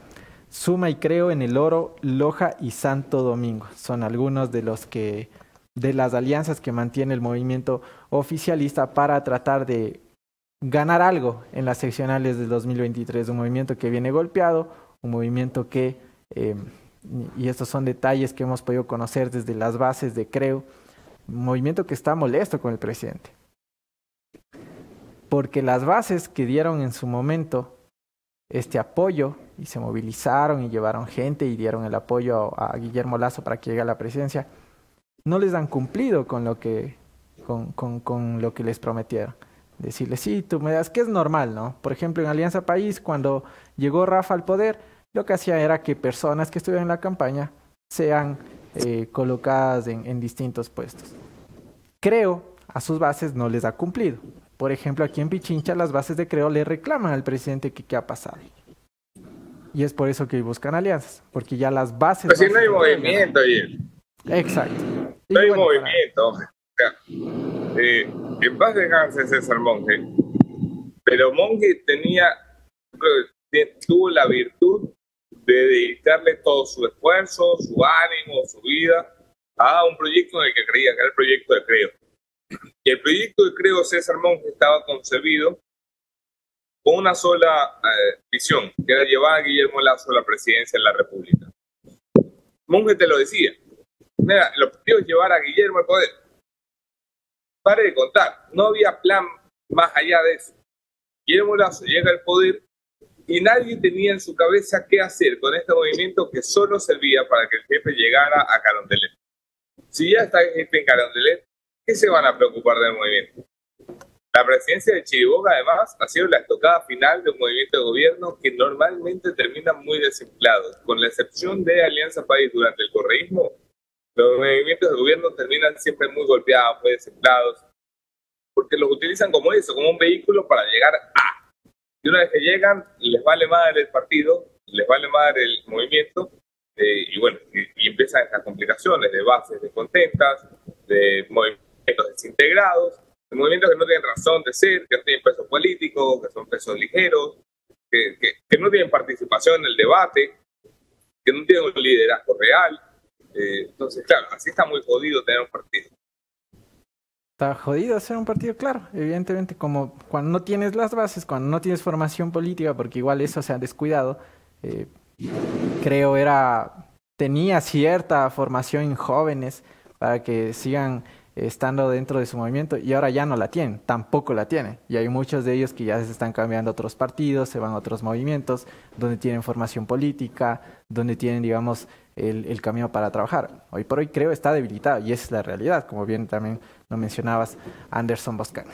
Suma y Creo en el Oro, Loja y Santo Domingo. Son algunos de los que de las alianzas que mantiene el movimiento oficialista para tratar de ganar algo en las seccionales del 2023. Un movimiento que viene golpeado, un movimiento que, em, y estos son detalles que hemos podido conocer desde las bases de Creo, movimiento que está molesto con el presidente. Porque las bases que dieron en su momento este apoyo y se movilizaron y llevaron gente y dieron el apoyo a, Guillermo Lazo para que llegue a la presidencia, no les han cumplido con lo que, con, con, con lo que les prometieron. Decirles, sí, tú me das que es normal, ¿no? Por ejemplo, en Alianza País, cuando llegó Rafa al poder, lo que hacía era que personas que estuvieran en la campaña sean eh, colocadas en, distintos puestos. Creo a sus bases no les ha cumplido. Por ejemplo, aquí en Pichincha las bases de Creo le reclaman al presidente que qué ha pasado. Y es por eso que buscan alianzas, porque ya las bases... Pues si no hay movimiento, ahí. Exacto. No hay movimiento, hombre. Eh, en paz descanse César Monge, pero Monge tenía, tuvo la virtud de dedicarle todo su esfuerzo, su ánimo, su vida a un proyecto en el que creía, que era el proyecto de Creo. Y el proyecto de Creo César Monge estaba concebido con una sola eh, visión, que era llevar a Guillermo Lazo a la presidencia de la República. Monge te lo decía. Mira, el objetivo es llevar a Guillermo al poder. Pare de contar, no había plan más allá de eso. Guillermo Lazo llega al poder y nadie tenía en su cabeza qué hacer con este movimiento que solo servía para que el jefe llegara a Carondelet. Si ya está el jefe en Carondelet, ¿qué se van a preocupar del movimiento? La presidencia de Chiriboga, además, ha sido la estocada final de un movimiento de gobierno que normalmente termina muy desempleado. Con la excepción de Alianza País durante el correísmo, los movimientos de gobierno terminan siempre muy golpeados, muy desempleados, porque los utilizan como eso, como un vehículo para llegar a y una vez que llegan, les vale madre el partido, les vale madre el movimiento, eh, y bueno, y, empiezan estas complicaciones de bases descontentas, de movimientos desintegrados, de movimientos que no tienen razón de ser, que no tienen peso político, que son pesos ligeros, que, que, no tienen participación en el debate, que no tienen un liderazgo real. Eh, entonces, claro, así está muy jodido tener un partido está jodido hacer un partido, claro, evidentemente, como cuando no tienes las bases, cuando no tienes formación política, porque igual eso se ha descuidado, eh, creo era, tenía cierta formación en jóvenes para que sigan estando dentro de su movimiento y ahora ya no la tienen, tampoco la tienen. Y hay muchos de ellos que ya se están cambiando a otros partidos, se van a otros movimientos, donde tienen formación política, donde tienen, digamos, el, el camino para trabajar. Hoy por hoy creo está debilitado y esa es la realidad, como bien también lo mencionabas, Anderson Boscan.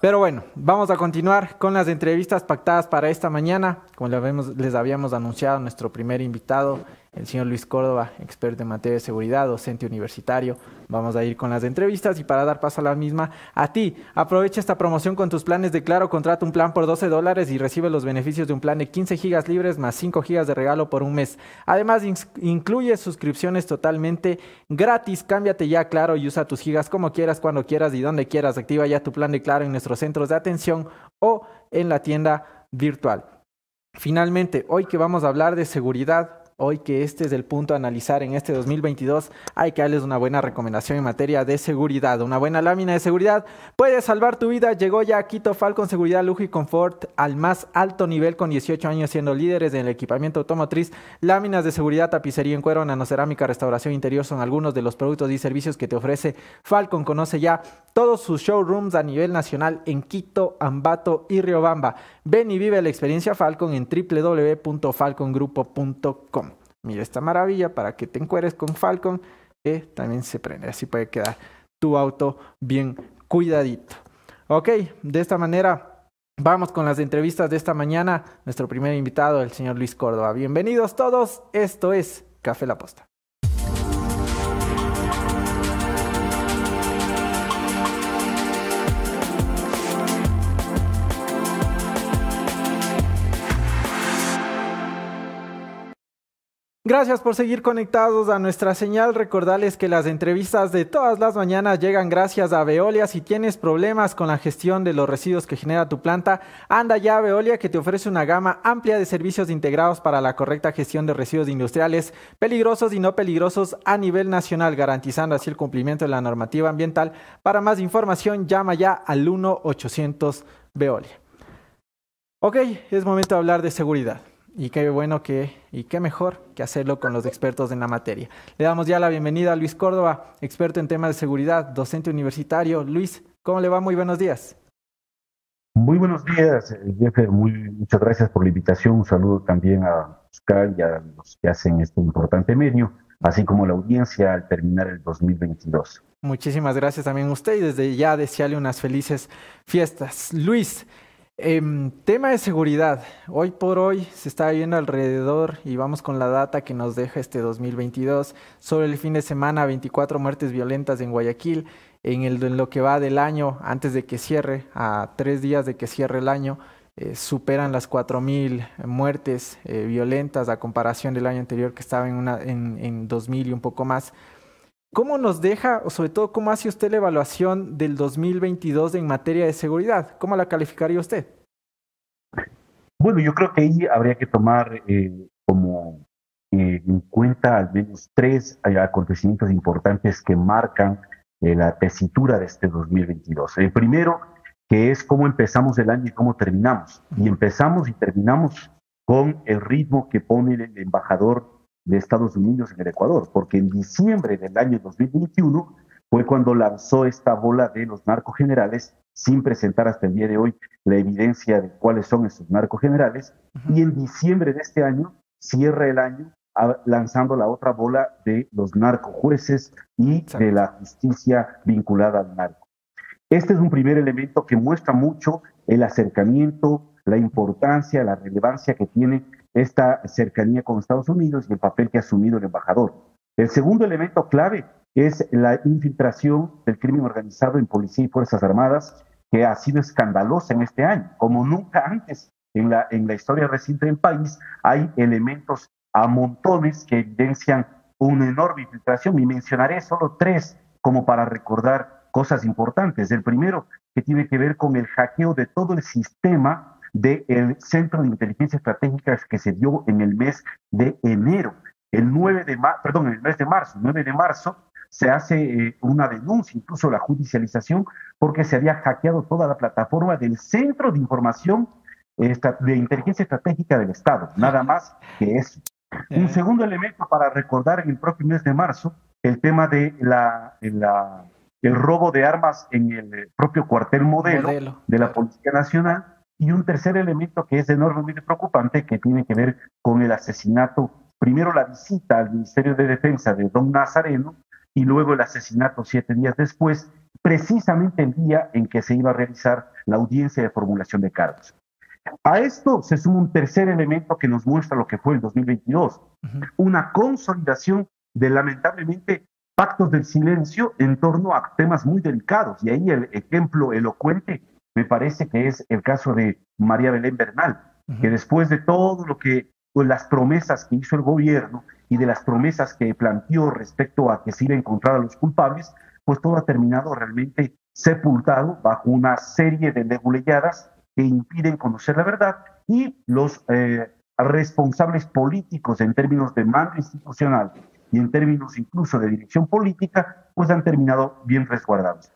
Pero bueno, vamos a continuar con las entrevistas pactadas para esta mañana. Como les habíamos anunciado, nuestro primer invitado el señor Luis Córdoba, experto en materia de seguridad, docente universitario. Vamos a ir con las entrevistas y para dar paso a la misma, a ti, aprovecha esta promoción con tus planes de Claro, contrata un plan por 12 dólares y recibe los beneficios de un plan de 15 gigas libres más 5 gigas de regalo por un mes. Además, incluye suscripciones totalmente gratis. Cámbiate ya Claro y usa tus gigas como quieras, cuando quieras y donde quieras. Activa ya tu plan de Claro en nuestros centros de atención o en la tienda virtual. Finalmente, hoy que vamos a hablar de seguridad, hoy que este es el punto a analizar en este 2022, hay que darles una buena recomendación en materia de seguridad. Una buena lámina de seguridad puede salvar tu vida. Llegó ya Quito Falcon Seguridad, Lujo y Confort al más alto nivel con 18 años siendo líderes en el equipamiento automotriz. Láminas de seguridad, tapicería en cuero, nanocerámica, restauración interior son algunos de los productos y servicios que te ofrece Falcon. Conoce ya todos sus showrooms a nivel nacional en Quito, Ambato y Riobamba. Ven y vive la experiencia Falcon en www.falcongrupo.com. Mira esta maravilla para que te encueres con Falcon, que también se prende. Así puede quedar tu auto bien cuidadito. Ok, de esta manera vamos con las entrevistas de esta mañana. Nuestro primer invitado, el señor Luis Córdoba. Bienvenidos todos. Esto es Café La Posta. Gracias por seguir conectados a nuestra señal. Recordarles que las entrevistas de todas las mañanas llegan gracias a Veolia. Si tienes problemas con la gestión de los residuos que genera tu planta, anda ya a Veolia que te ofrece una gama amplia de servicios integrados para la correcta gestión de residuos industriales peligrosos y no peligrosos a nivel nacional, garantizando así el cumplimiento de la normativa ambiental. Para más información, llama ya al 1-800 Veolia. Ok, es momento de hablar de seguridad. Y qué bueno que, y qué mejor que hacerlo con los expertos en la materia. Le damos ya la bienvenida a Luis Córdoba, experto en temas de seguridad, docente universitario. Luis, ¿cómo le va? Muy buenos días. Muy buenos días, Jeffer. Muy, muchas gracias por la invitación. Un saludo también a Oscar y a los que hacen este importante medio, así como a la audiencia al terminar el 2022. Muchísimas gracias también a usted y desde ya desearle unas felices fiestas. Luis, Em, tema de seguridad. Hoy por hoy se está viendo alrededor y vamos con la data que nos deja este 2022 sobre el fin de semana 24 muertes violentas en Guayaquil. En, el, lo que va del año, antes de que cierre, a tres días de que cierre el año, eh, superan las 4.000 muertes eh, violentas a comparación del año anterior que estaba en, una, en, en 2.000 y un poco más. ¿Cómo nos deja, o sobre todo, cómo hace usted la evaluación del 2022 en materia de seguridad? ¿Cómo la calificaría usted? Bueno, yo creo que ahí habría que tomar eh, como eh, en cuenta al menos tres eh, acontecimientos importantes que marcan la tesitura de este 2022. El primero, que es cómo empezamos el año y cómo terminamos. Y empezamos y terminamos con el ritmo que pone el embajador de Estados Unidos en el Ecuador, porque en diciembre del año 2021 fue cuando lanzó esta bola de los narcogenerales sin presentar hasta el día de hoy la evidencia de cuáles son esos narcogenerales, y en diciembre de este año cierra el año lanzando la otra bola de los narcojueces y de la justicia vinculada al narco. Este es un primer elemento que muestra mucho el acercamiento, la importancia, la relevancia que tiene esta cercanía con Estados Unidos y el papel que ha asumido el embajador. El segundo elemento clave es la infiltración del crimen organizado en policía y fuerzas armadas, que ha sido escandalosa en este año. Como nunca antes en la, en la historia reciente del país, hay elementos a montones que evidencian una enorme infiltración y mencionaré solo tres como para recordar cosas importantes. El primero, que tiene que ver con el hackeo de todo el sistema del Centro de Inteligencia Estratégica que se dio en el mes de enero. El 9 de marzo, perdón, en el mes de marzo, 9 de marzo, se hace eh, una denuncia, incluso la judicialización, porque se había hackeado toda la plataforma del Centro de Información de Inteligencia Estratégica del Estado, nada más que eso. Un segundo elemento para recordar en el propio mes de marzo, el tema de la, la el robo de armas en el propio cuartel modelo, de la Policía Nacional y un tercer elemento que es enormemente preocupante que tiene que ver con el asesinato, primero la visita al Ministerio de Defensa de Don Nazareno y luego el asesinato siete días después, precisamente el día en que se iba a realizar la audiencia de formulación de cargos. A esto se suma un tercer elemento que nos muestra lo que fue el 2022, una consolidación de lamentablemente pactos del silencio en torno a temas muy delicados. Y ahí el ejemplo elocuente me parece que es el caso de María Belén Bernal, que después de todo lo que, pues, las promesas que hizo el gobierno y de las promesas que planteó respecto a que se iba a encontrar a los culpables, pues todo ha terminado realmente sepultado bajo una serie de leguleyadas que impiden conocer la verdad y los eh, responsables políticos en términos de mando institucional y en términos incluso de dirección política, pues han terminado bien resguardados.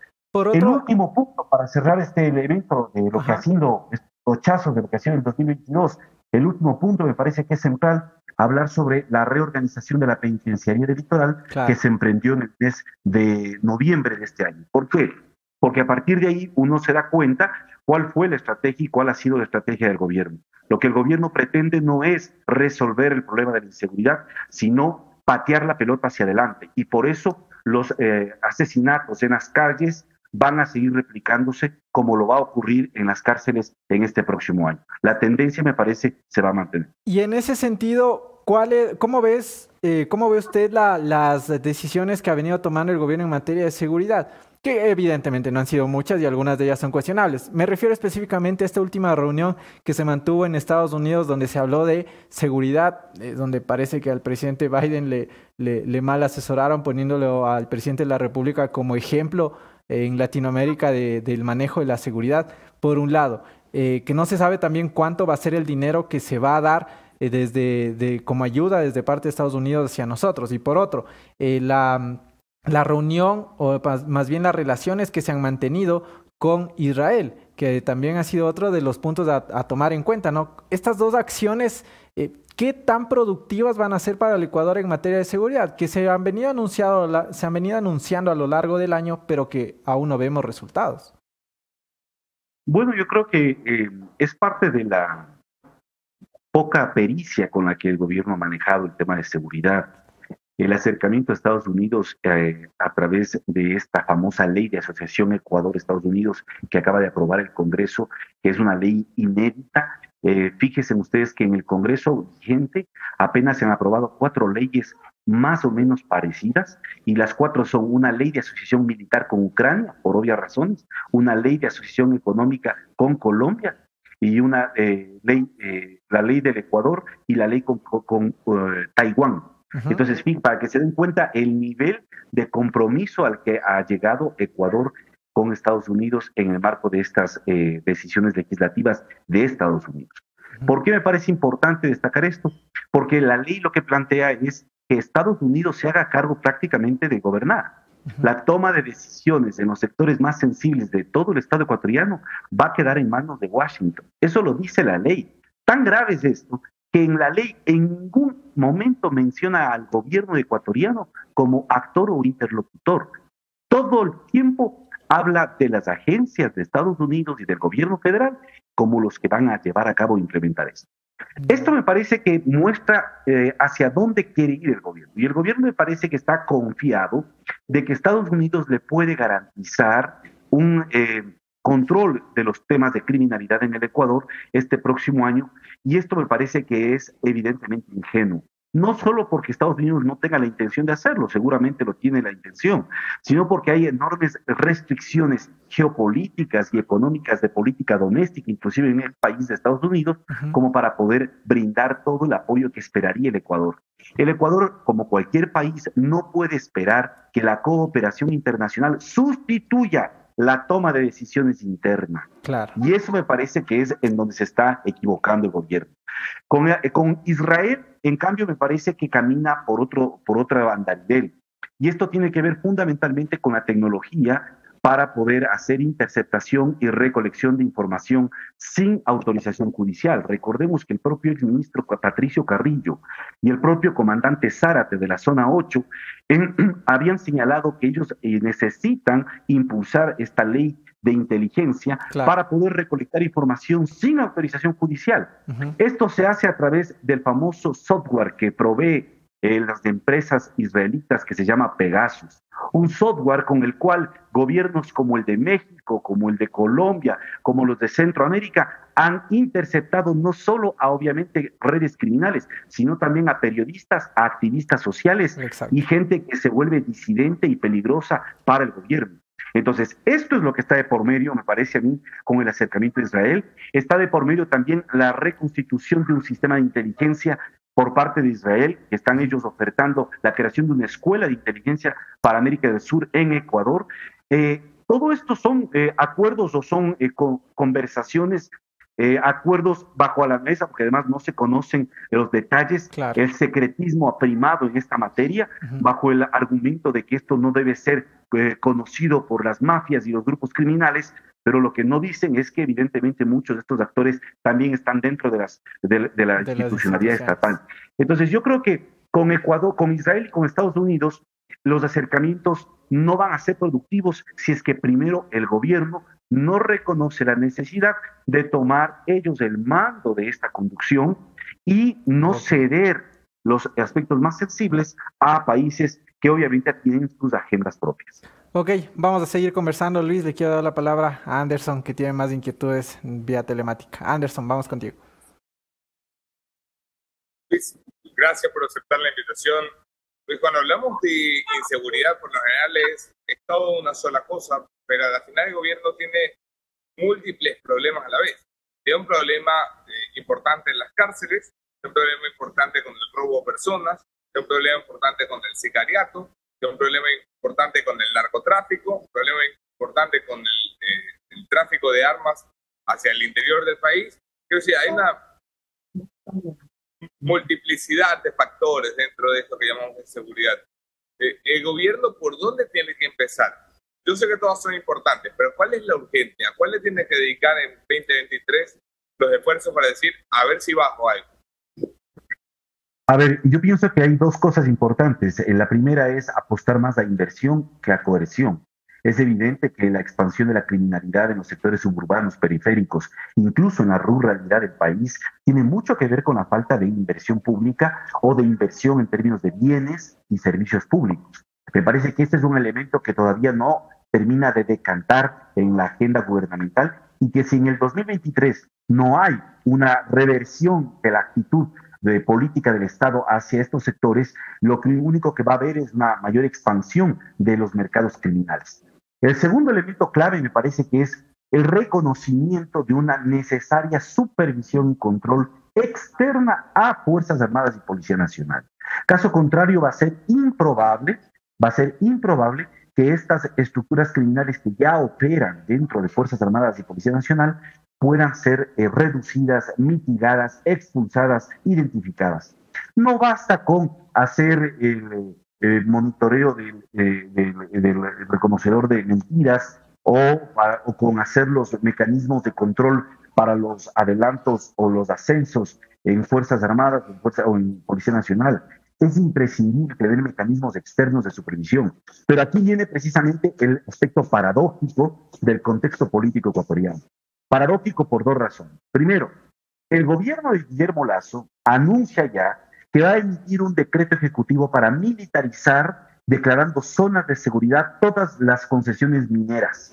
El último punto para cerrar este evento de lo que ha sido estos de lo que ha sido el 2022, el último punto me parece que es central hablar sobre la reorganización de la penitenciaría del litoral que se emprendió en el mes de noviembre de este año. ¿Por qué? Porque a partir de ahí uno se da cuenta cuál fue la estrategia y cuál ha sido la estrategia del gobierno. Lo que el gobierno pretende no es resolver el problema de la inseguridad, sino patear la pelota hacia adelante. Y por eso los eh, asesinatos en las calles van a seguir replicándose como lo va a ocurrir en las cárceles en este próximo año. La tendencia, me parece, se va a mantener. Y en ese sentido, ¿cuál ¿cómo, ves, eh, ¿cómo ve usted las decisiones que ha venido tomando el gobierno en materia de seguridad? que evidentemente no han sido muchas y algunas de ellas son cuestionables. Me refiero específicamente a esta última reunión que se mantuvo en Estados Unidos donde se habló de seguridad, eh, donde parece que al presidente Biden le, le, mal asesoraron poniéndolo al presidente de la República como ejemplo en Latinoamérica del manejo de la seguridad, por un lado, eh, que no se sabe también cuánto va a ser el dinero que se va a dar eh, desde como ayuda desde parte de Estados Unidos hacia nosotros, y por otro, la la reunión o más bien las relaciones que se han mantenido con Israel, que también ha sido otro de los puntos a, tomar en cuenta, ¿no? Estas dos acciones, eh, ¿qué tan productivas van a ser para el Ecuador en materia de seguridad? Que se han venido anunciado, se han venido anunciando a lo largo del año, pero que aún no vemos resultados. Bueno, yo creo que eh, es parte de la poca pericia con la que el gobierno ha manejado el tema de seguridad el acercamiento a Estados Unidos eh, a través de esta famosa ley de asociación Ecuador-Estados Unidos que acaba de aprobar el Congreso, que es una ley inédita. Eh, fíjense ustedes que en el Congreso vigente apenas se han aprobado cuatro leyes más o menos parecidas y las cuatro son una ley de asociación militar con Ucrania, por obvias razones, una ley de asociación económica con Colombia y una eh, ley, la ley del Ecuador y la ley con, con Taiwán. Entonces, fin, para que se den cuenta el nivel de compromiso al que ha llegado Ecuador con Estados Unidos en el marco de estas eh, decisiones legislativas de Estados Unidos. ¿Por qué me parece importante destacar esto? Porque la ley lo que plantea es que Estados Unidos se haga cargo prácticamente de gobernar. La toma de decisiones en los sectores más sensibles de todo el Estado ecuatoriano va a quedar en manos de Washington. Eso lo dice la ley. Tan grave es esto que en la ley en ningún momento menciona al gobierno ecuatoriano como actor o interlocutor. Todo el tiempo habla de las agencias de Estados Unidos y del gobierno federal como los que van a llevar a cabo e implementar esto. Esto me parece que muestra eh, hacia dónde quiere ir el gobierno. Y el gobierno me parece que está confiado de que Estados Unidos le puede garantizar un eh, control de los temas de criminalidad en el Ecuador este próximo año y esto me parece que es evidentemente ingenuo. No solo porque Estados Unidos no tenga la intención de hacerlo, seguramente lo tiene la intención, sino porque hay enormes restricciones geopolíticas y económicas de política doméstica, inclusive en el país de Estados Unidos, como para poder brindar todo el apoyo que esperaría el Ecuador. El Ecuador, como cualquier país, no puede esperar que la cooperación internacional sustituya la toma de decisiones internas. Claro. Y eso me parece que es en donde se está equivocando el gobierno. Con, eh, con Israel, en cambio, me parece que camina por, otro, por otra banda Y esto tiene que ver fundamentalmente con la tecnología para poder hacer interceptación y recolección de información sin autorización judicial. Recordemos que el propio exministro Patricio Carrillo y el propio comandante Zárate de la zona 8 <clears throat> habían señalado que ellos eh, necesitan impulsar esta ley de inteligencia para poder recolectar información sin autorización judicial. Esto se hace a través del famoso software que provee eh, las empresas israelitas que se llama Pegasus, un software con el cual gobiernos como el de México, como el de Colombia, como los de Centroamérica han interceptado no solo a obviamente redes criminales, sino también a periodistas, a activistas sociales y gente que se vuelve disidente y peligrosa para el gobierno. Entonces, esto es lo que está de por medio, me parece a mí, con el acercamiento a Israel. Está de por medio también la reconstitución de un sistema de inteligencia por parte de Israel, que están ellos ofertando la creación de una escuela de inteligencia para América del Sur en Ecuador. Eh, todo esto son eh, acuerdos o son eh, conversaciones, acuerdos bajo la mesa, porque además no se conocen los detalles. El secretismo ha primado en esta materia, bajo el argumento de que esto no debe ser conocido por las mafias y los grupos criminales, pero lo que no dicen es que evidentemente muchos de estos actores también están dentro de, las, de, la institucionalidad estatal. Entonces yo creo que con Ecuador, con Israel y con Estados Unidos, los acercamientos no van a ser productivos si es que primero el gobierno no reconoce la necesidad de tomar ellos el mando de esta conducción y no ceder los aspectos más sensibles a países que obviamente tienen sus agendas propias. Ok, vamos a seguir conversando. Luis, le quiero dar la palabra a Anderson, que tiene más inquietudes vía telemática. Anderson, vamos contigo. Luis, gracias por aceptar la invitación. Luis, cuando hablamos de inseguridad, por lo general es, todo una sola cosa, pero al final el gobierno tiene múltiples problemas a la vez. Tiene un problema eh, importante en las cárceles, un problema importante con el robo de personas, un problema importante con el sicariato, un problema importante con el narcotráfico, un problema importante con eh, el, tráfico de armas hacia el interior del país. Hay una multiplicidad de factores dentro de esto que llamamos de seguridad. Eh, ¿El gobierno por dónde tiene que empezar? Yo sé que todas son importantes, pero ¿cuál es la urgencia? ¿Cuál le tiene que dedicar en 2023 los esfuerzos para decir, a ver si bajo algo? A ver, yo pienso que hay dos cosas importantes. Eh, la primera es apostar más a inversión que a coerción. Es evidente que la expansión de la criminalidad en los sectores suburbanos, periféricos, incluso en la ruralidad del país, tiene mucho que ver con la falta de inversión pública o de inversión en términos de bienes y servicios públicos. Me parece que este es un elemento que todavía no termina de decantar en la agenda gubernamental y que si en el 2023 no hay una reversión de la actitud de política del Estado hacia estos sectores, lo único que va a haber es una mayor expansión de los mercados criminales. El segundo elemento clave me parece que es el reconocimiento de una necesaria supervisión y control externa a Fuerzas Armadas y Policía Nacional. Caso contrario, va a ser improbable, va a ser improbable que estas estructuras criminales que ya operan dentro de Fuerzas Armadas y Policía Nacional puedan ser eh, reducidas, mitigadas, expulsadas, identificadas. No basta con hacer el, monitoreo del, reconocedor de mentiras o, con hacer los mecanismos de control para los adelantos o los ascensos en Fuerzas Armadas o en Policía Nacional. Es imprescindible tener mecanismos externos de supervisión. Pero aquí viene precisamente el aspecto paradójico del contexto político ecuatoriano. Paradójico por dos razones. Primero, el gobierno de Guillermo Lazo anuncia ya que va a emitir un decreto ejecutivo para militarizar, declarando zonas de seguridad todas las concesiones mineras.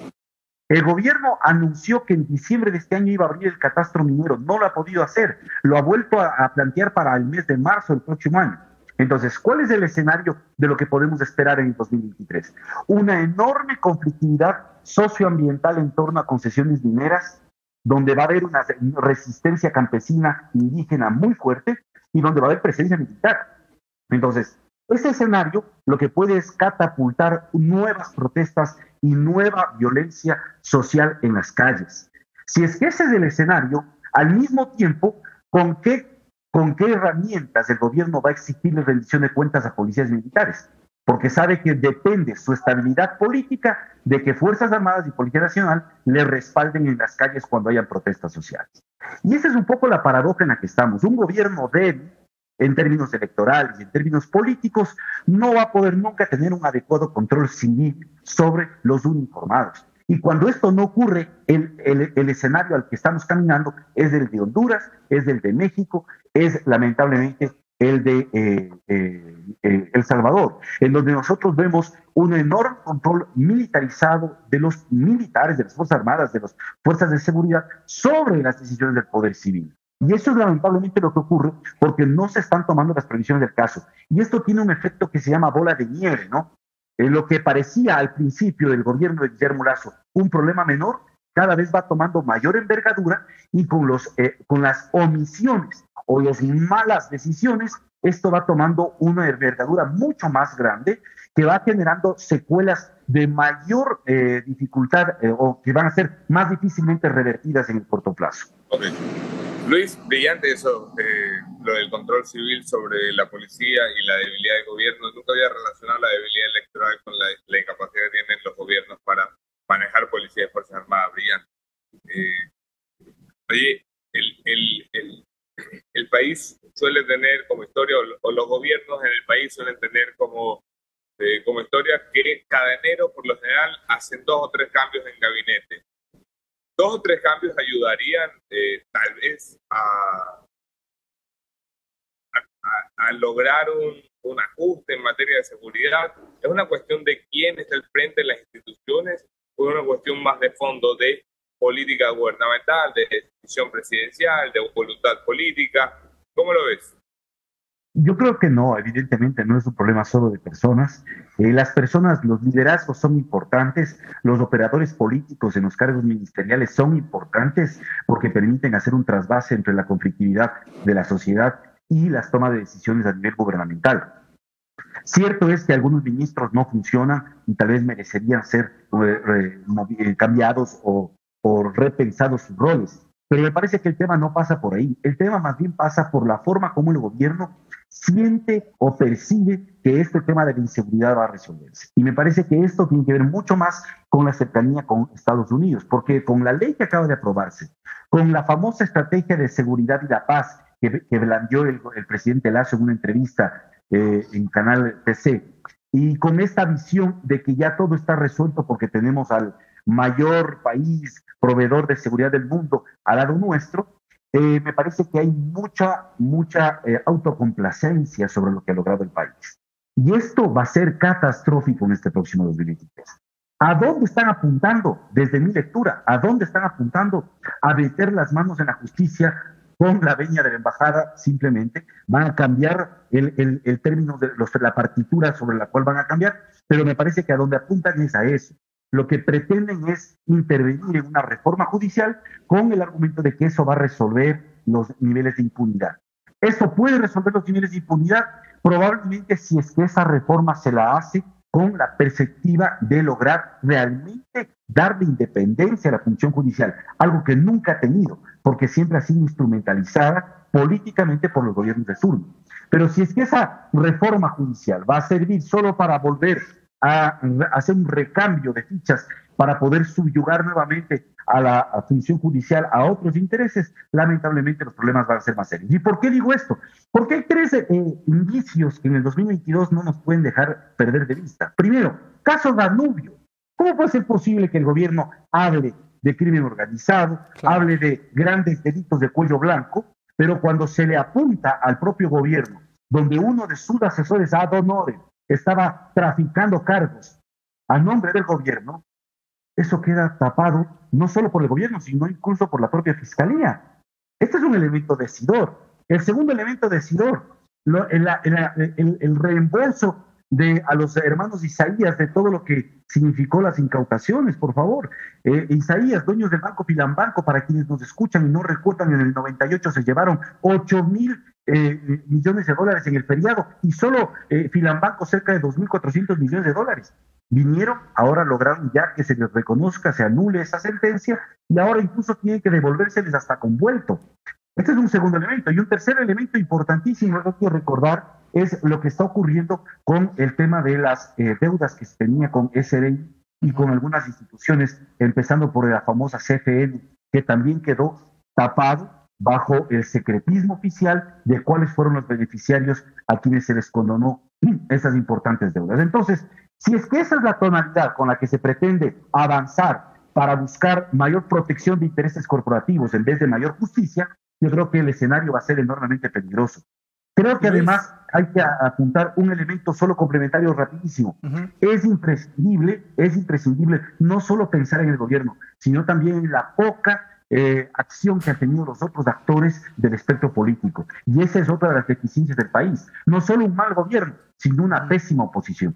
El gobierno anunció que en diciembre de este año iba a abrir el catastro minero, no lo ha podido hacer, lo ha vuelto a, a plantear para el mes de marzo del próximo año. Entonces, ¿cuál es el escenario de lo que podemos esperar en el 2023? Una enorme conflictividad socioambiental en torno a concesiones mineras, donde va a haber una resistencia campesina indígena muy fuerte y donde va a haber presencia militar. Entonces, ese escenario lo que puede es catapultar nuevas protestas y nueva violencia social en las calles. Si es que ese es el escenario, al mismo tiempo, ¿con qué, con qué herramientas el gobierno va a exigirle rendición de cuentas a policías militares? porque sabe que depende su estabilidad política de que Fuerzas Armadas y Policía Nacional le respalden en las calles cuando hayan protestas sociales. Y esa es un poco la paradoja en la que estamos. Un gobierno débil en términos electorales y en términos políticos, no va a poder nunca tener un adecuado control civil sobre los uniformados. Y cuando esto no ocurre, el, el, escenario al que estamos caminando es el de Honduras, es el de México, es lamentablemente el de eh, eh, eh, El Salvador, en donde nosotros vemos un enorme control militarizado de los militares, de las Fuerzas Armadas, de las Fuerzas de Seguridad sobre las decisiones del Poder Civil. Y eso es lamentablemente lo que ocurre porque no se están tomando las previsiones del caso. Y esto tiene un efecto que se llama bola de nieve, ¿no? En lo que parecía al principio del gobierno de Guillermo Lazo un problema menor, cada vez va tomando mayor envergadura y con, los, eh, con las omisiones o las malas decisiones, esto va tomando una envergadura mucho más grande que va generando secuelas de mayor eh, dificultad eh, o que van a ser más difícilmente revertidas en el corto plazo. Luis, brillante eso, eh, lo del control civil sobre la policía y la debilidad del gobierno. Nunca había relacionado la debilidad electoral con la, incapacidad que tienen los gobiernos para manejar policía y Fuerzas Armadas. Brillante. Eh, oye, el, el, el, el, país suele tener como historia, o los gobiernos en el país suelen tener como, eh, como historia que cada enero, por lo general, hacen dos o tres cambios en gabinete dos o tres cambios ayudarían eh, tal vez a, a, lograr un, un, ajuste en materia de seguridad. Es una cuestión de quién está al frente de las instituciones es una cuestión más de fondo de política gubernamental, de decisión presidencial, de voluntad política. ¿Cómo lo ves? Yo creo que no, evidentemente no es un problema solo de personas. Eh, las personas, los liderazgos son importantes, los operadores políticos en los cargos ministeriales son importantes porque permiten hacer un trasvase entre la conflictividad de la sociedad y las tomas de decisiones a nivel gubernamental. Cierto es que algunos ministros no funcionan y tal vez merecerían ser eh, eh, cambiados o, o repensados sus roles, pero me parece que el tema no pasa por ahí. El tema más bien pasa por la forma como el gobierno siente o percibe que este tema de la inseguridad va a resolverse. Y me parece que esto tiene que ver mucho más con la cercanía con Estados Unidos, porque con la ley que acaba de aprobarse, con la famosa estrategia de seguridad y la paz que, que blandió el, presidente Lazo en una entrevista eh, en Canal PC, y con esta visión de que ya todo está resuelto porque tenemos al mayor país proveedor de seguridad del mundo al lado nuestro, eh, me parece que hay mucha, mucha eh, autocomplacencia sobre lo que ha logrado el país. Y esto va a ser catastrófico en este próximo 2023. ¿A dónde están apuntando? Desde mi lectura, ¿a dónde están apuntando? A meter las manos en la justicia con la veña de la embajada, simplemente. Van a cambiar el, término de la partitura sobre la cual van a cambiar, pero me parece que a donde apuntan es a eso lo que pretenden es intervenir en una reforma judicial con el argumento de que eso va a resolver los niveles de impunidad. ¿Eso puede resolver los niveles de impunidad? Probablemente si es que esa reforma se la hace con la perspectiva de lograr realmente darle independencia a la función judicial, algo que nunca ha tenido, porque siempre ha sido instrumentalizada políticamente por los gobiernos de turno. Pero si es que esa reforma judicial va a servir solo para volver a, hacer un recambio de fichas para poder subyugar nuevamente a la función judicial a otros intereses, lamentablemente los problemas van a ser más serios. ¿Y por qué digo esto? Porque hay tres eh, indicios que en el 2022 no nos pueden dejar perder de vista. Primero, caso Danubio. ¿Cómo puede ser posible que el gobierno hable de crimen organizado, hable de grandes delitos de cuello blanco, pero cuando se le apunta al propio gobierno, donde uno de sus asesores, ad honorem, estaba traficando cargos a nombre del gobierno, eso queda tapado no solo por el gobierno, sino incluso por la propia fiscalía. Este es un elemento decidor. El segundo elemento decidor, el, reembolso de, a los hermanos Isaías de todo lo que significó las incautaciones, por favor. Eh, Isaías, dueños del Banco Filambanco, para quienes nos escuchan y no recuerdan, en el 98 se llevaron 8 mil eh, millones de dólares en el feriado y solo eh, Filambanco cerca de 2.400 millones de dólares. Vinieron, ahora lograron ya que se les reconozca, se anule esa sentencia y ahora incluso tienen que devolvérseles hasta con vuelto. Este es un segundo elemento. Y un tercer elemento importantísimo, hay que recordar es lo que está ocurriendo con el tema de las eh, deudas que se tenía con SRI y con algunas instituciones, empezando por la famosa CFN, que también quedó tapado bajo el secretismo oficial de cuáles fueron los beneficiarios a quienes se les condonó esas importantes deudas. Entonces, si es que esa es la tonalidad con la que se pretende avanzar para buscar mayor protección de intereses corporativos en vez de mayor justicia, yo creo que el escenario va a ser enormemente peligroso. Creo que además hay que apuntar un elemento solo complementario rapidísimo. Es imprescindible, es imprescindible no solo pensar en el gobierno, sino también en la poca eh, acción que han tenido los otros actores del espectro político. Y esa es otra de las deficiencias del país. No solo un mal gobierno, sino una pésima oposición.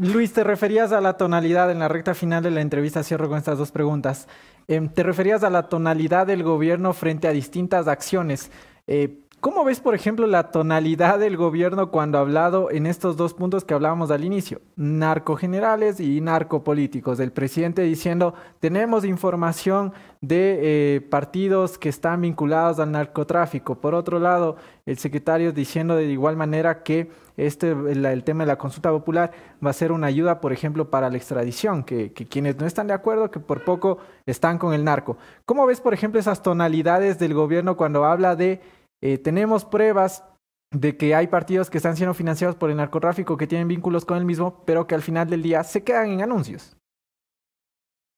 Luis, te referías a la tonalidad en la recta final de la entrevista, cierro con estas dos preguntas. Em, te referías a la tonalidad del gobierno frente a distintas acciones. Eh, ¿Cómo ves, por ejemplo, la tonalidad del gobierno cuando ha hablado en estos dos puntos que hablábamos al inicio, narcogenerales y narcopolíticos? Del presidente diciendo, tenemos información de eh, partidos que están vinculados al narcotráfico. Por otro lado, el secretario diciendo de igual manera que este, el, tema de la consulta popular va a ser una ayuda, por ejemplo, para la extradición, que quienes no están de acuerdo, que por poco están con el narco. ¿Cómo ves, por ejemplo, esas tonalidades del gobierno cuando habla de eh, tenemos pruebas de que hay partidos que están siendo financiados por el narcotráfico que tienen vínculos con el mismo, pero que al final del día se quedan en anuncios.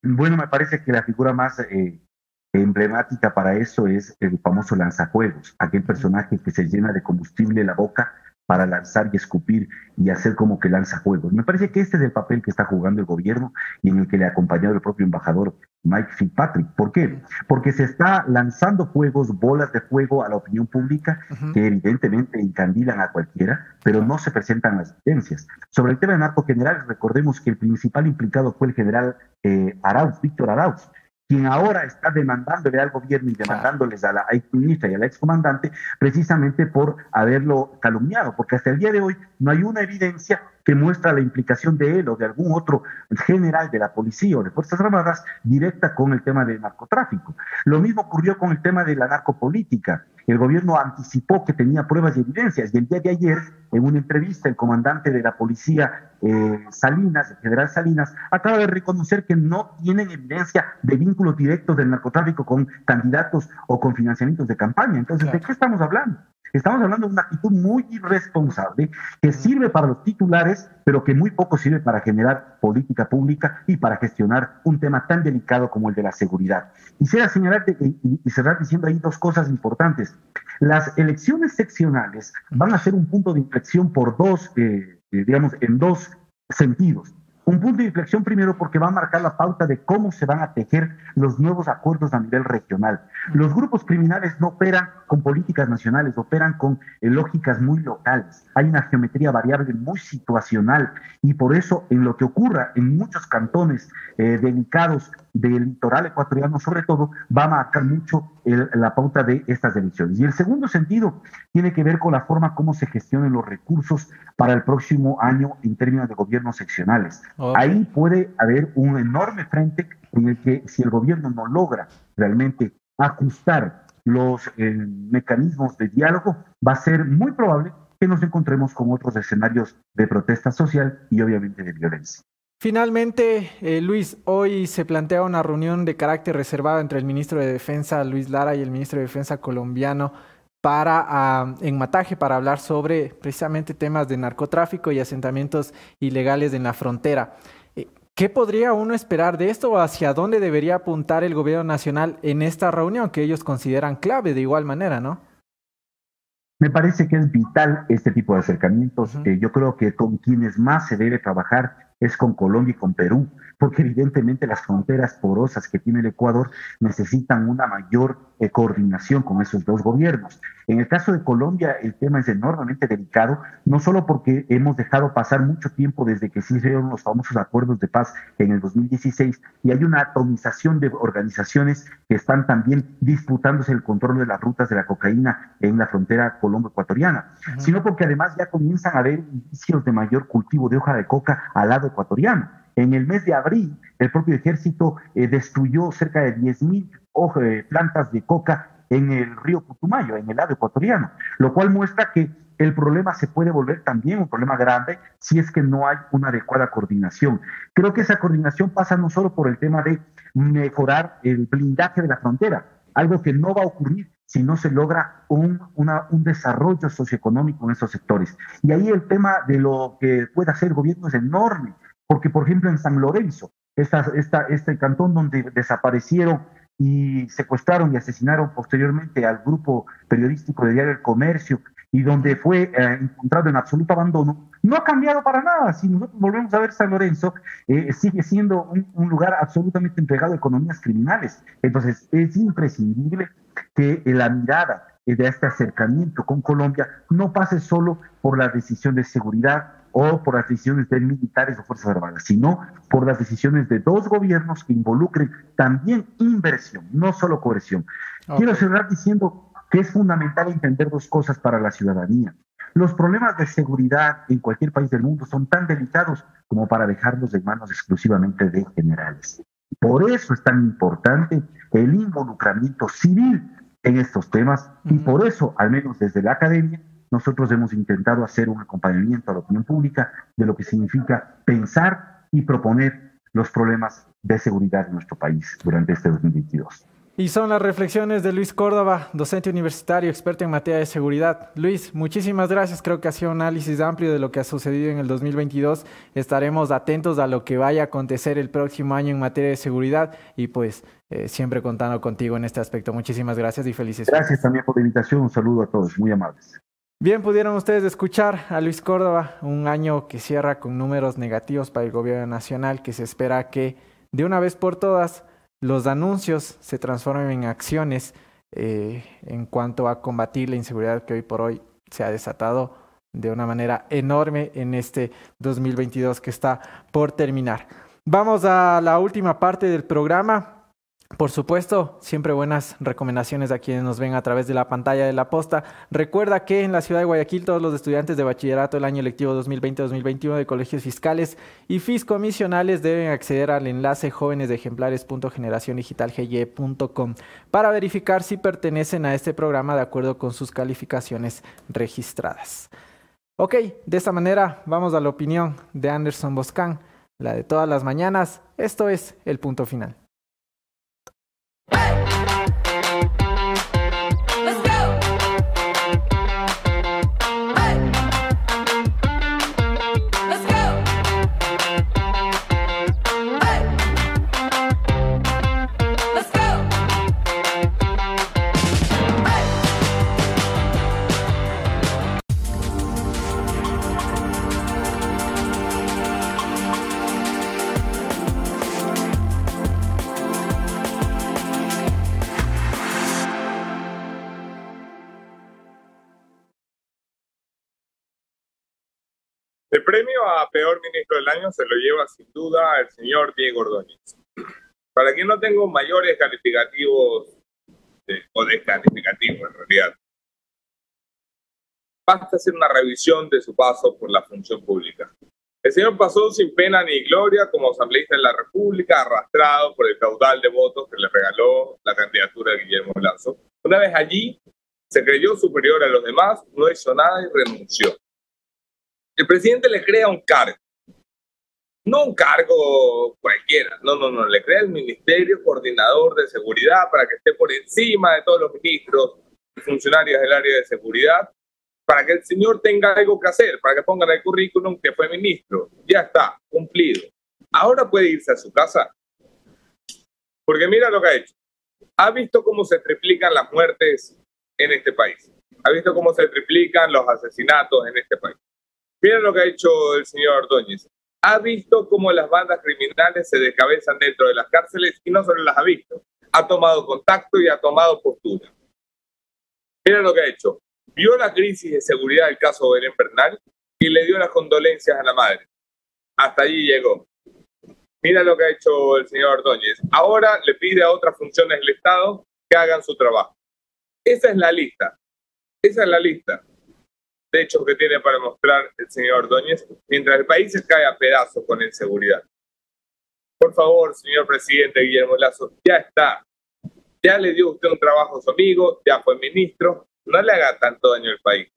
Bueno, me parece que la figura más eh, emblemática para eso es el famoso lanzajuegos, aquel personaje que se llena de combustible la boca para lanzar y escupir y hacer como que lanza juegos. Me parece que este es el papel que está jugando el gobierno y en el que le ha acompañado el propio embajador Mike Fitzpatrick. ¿Por qué? Porque se está lanzando juegos, bolas de fuego a la opinión pública que evidentemente encandilan a cualquiera, pero no se presentan las evidencias. Sobre el tema de narco general, recordemos que el principal implicado fue el general eh, Arauz, Víctor Arauz, quien ahora está demandándole al gobierno y demandándoles a la ministra y a la excomandante precisamente por haberlo calumniado, porque hasta el día de hoy no hay una evidencia que muestra la implicación de él o de algún otro general de la policía o de Fuerzas Armadas directa con el tema del narcotráfico. Lo mismo ocurrió con el tema de la narcopolítica. El gobierno anticipó que tenía pruebas y evidencias y el día de ayer, en una entrevista, el comandante de la policía eh, Salinas, el general Salinas, acaba de reconocer que no tienen evidencia de vínculos directos del narcotráfico con candidatos o con financiamientos de campaña. Entonces, ¿de qué estamos hablando? Estamos hablando de una actitud muy irresponsable que sirve para los titulares, pero que muy poco sirve para generar política pública y para gestionar un tema tan delicado como el de la seguridad. Quisiera señalar y cerrar diciendo ahí dos cosas importantes. Las elecciones seccionales van a ser un punto de inflexión por dos, eh, eh, digamos, en dos sentidos. Un punto de inflexión primero porque va a marcar la pauta de cómo se van a tejer los nuevos acuerdos a nivel regional. Los grupos criminales no operan con políticas nacionales, operan con eh, lógicas muy locales. Hay una geometría variable muy situacional y por eso en lo que ocurra en muchos cantones eh, delicados del litoral ecuatoriano, sobre todo, va a marcar mucho la pauta de estas elecciones. Y el segundo sentido tiene que ver con la forma como se gestionen los recursos para el próximo año en términos de gobiernos seccionales. Ahí puede haber un enorme frente en el que si el gobierno no logra realmente ajustar los eh, mecanismos de diálogo, va a ser muy probable que nos encontremos con otros escenarios de protesta social y obviamente de violencia. Finalmente, eh, Luis, hoy se plantea una reunión de carácter reservado entre el ministro de Defensa, Luis Lara, y el ministro de Defensa colombiano para ah, en Mataje para hablar sobre precisamente temas de narcotráfico y asentamientos ilegales en la frontera. Eh, ¿Qué podría uno esperar de esto o hacia dónde debería apuntar el gobierno nacional en esta reunión que ellos consideran clave de igual manera, no? Me parece que es vital este tipo de acercamientos. yo creo que con quienes más se debe trabajar es con Colombia y con Perú, porque evidentemente las fronteras porosas que tiene el Ecuador necesitan una mayor eh, coordinación con esos dos gobiernos. En el caso de Colombia, el tema es enormemente delicado, no solo porque hemos dejado pasar mucho tiempo desde que se hicieron los famosos acuerdos de paz en el 2016 y hay una atomización de organizaciones que están también disputándose el control de las rutas de la cocaína en la frontera colombo-ecuatoriana, sino porque además ya comienzan a haber indicios de mayor cultivo de hoja de coca al lado ecuatoriano. En el mes de abril, el propio ejército eh, destruyó cerca de 10.000 eh, plantas de coca en el río Putumayo, en el lado ecuatoriano, lo cual muestra que el problema se puede volver también un problema grande si es que no hay una adecuada coordinación. Creo que esa coordinación pasa no solo por el tema de mejorar el blindaje de la frontera, algo que no va a ocurrir si no se logra un, un desarrollo socioeconómico en esos sectores. Y ahí el tema de lo que puede hacer el gobierno es enorme, porque por ejemplo en San Lorenzo, este cantón donde desaparecieron y secuestraron y asesinaron posteriormente al grupo periodístico de Diario El Comercio y donde fue eh, encontrado en absoluto abandono, no ha cambiado para nada. Si nosotros volvemos a ver San Lorenzo, eh, sigue siendo un, un, lugar absolutamente entregado a economías criminales. Entonces, es imprescindible que la mirada de este acercamiento con Colombia no pase solo por la decisión de seguridad o por las decisiones de militares o fuerzas armadas, sino por las decisiones de dos gobiernos que involucren también inversión, no solo cohesión. Quiero cerrar diciendo que es fundamental entender dos cosas para la ciudadanía. Los problemas de seguridad en cualquier país del mundo son tan delicados como para dejarlos en manos exclusivamente de generales. Por eso es tan importante el involucramiento civil en estos temas y por eso, al menos desde la academia, nosotros hemos intentado hacer un acompañamiento a la opinión pública de lo que significa pensar y proponer los problemas de seguridad en nuestro país durante este 2022. Y son las reflexiones de Luis Córdoba, docente universitario, experto en materia de seguridad. Luis, muchísimas gracias. Creo que ha sido un análisis amplio de lo que ha sucedido en el 2022. Estaremos atentos a lo que vaya a acontecer el próximo año en materia de seguridad y pues eh, siempre contando contigo en este aspecto. Muchísimas gracias y felices. Gracias también por la invitación. Un saludo a todos, muy amables. Bien, pudieron ustedes escuchar a Luis Córdoba, un año que cierra con números negativos para el gobierno nacional, que se espera que de una vez por todas los anuncios se transformen en acciones eh, en cuanto a combatir la inseguridad que hoy por hoy se ha desatado de una manera enorme en este 2022 que está por terminar. Vamos a la última parte del programa. Por supuesto, siempre buenas recomendaciones a quienes nos ven a través de la pantalla de la posta. Recuerda que en la ciudad de Guayaquil todos los estudiantes de bachillerato del año lectivo 2020-2021 de colegios fiscales y fiscomisionales deben acceder al enlace jóvenesdeejemplares.generaciondigitalgy.com para verificar si pertenecen a este programa de acuerdo con sus calificaciones registradas. Ok, de esta manera vamos a la opinión de Anderson Boscan, la de todas las mañanas. Esto es el punto final. El premio a peor ministro del año se lo lleva sin duda el señor Diego Ordóñez. Para quien no tengo mayores calificativos o descalificativos en realidad, basta hacer una revisión de su paso por la función pública. El señor pasó sin pena ni gloria como asambleísta de la República, arrastrado por el caudal de votos que le regaló la candidatura de Guillermo Lazo. Una vez allí, se creyó superior a los demás, no hizo nada y renunció. El presidente le crea un cargo. No un cargo cualquiera, no, no, no, le crea el Ministerio Coordinador de Seguridad para que esté por encima de todos los ministros y funcionarios del área de seguridad, para que el señor tenga algo que hacer, para que ponga en el currículum que fue ministro. Ya está, cumplido. Ahora puede irse a su casa. Porque mira lo que ha hecho. Ha visto cómo se triplican las muertes en este país. Ha visto cómo se triplican los asesinatos en este país. Miren lo que ha hecho el señor Ordóñez. Ha visto cómo las bandas criminales se descabezan dentro de las cárceles y no solo las ha visto, ha tomado contacto y ha tomado postura. Miren lo que ha hecho. Vio la crisis de seguridad del caso Belén Bernal y le dio las condolencias a la madre. Hasta allí llegó. Mira lo que ha hecho el señor Ordóñez. Ahora le pide a otras funciones del Estado que hagan su trabajo. Esa es la lista. Esa es la lista hechos que tiene para mostrar el señor Ordóñez, mientras el país se cae a pedazos con inseguridad. Por favor, señor presidente Guillermo Lazo, ya está. Ya le dio usted un trabajo a su amigo, ya fue ministro, no le haga tanto daño al país.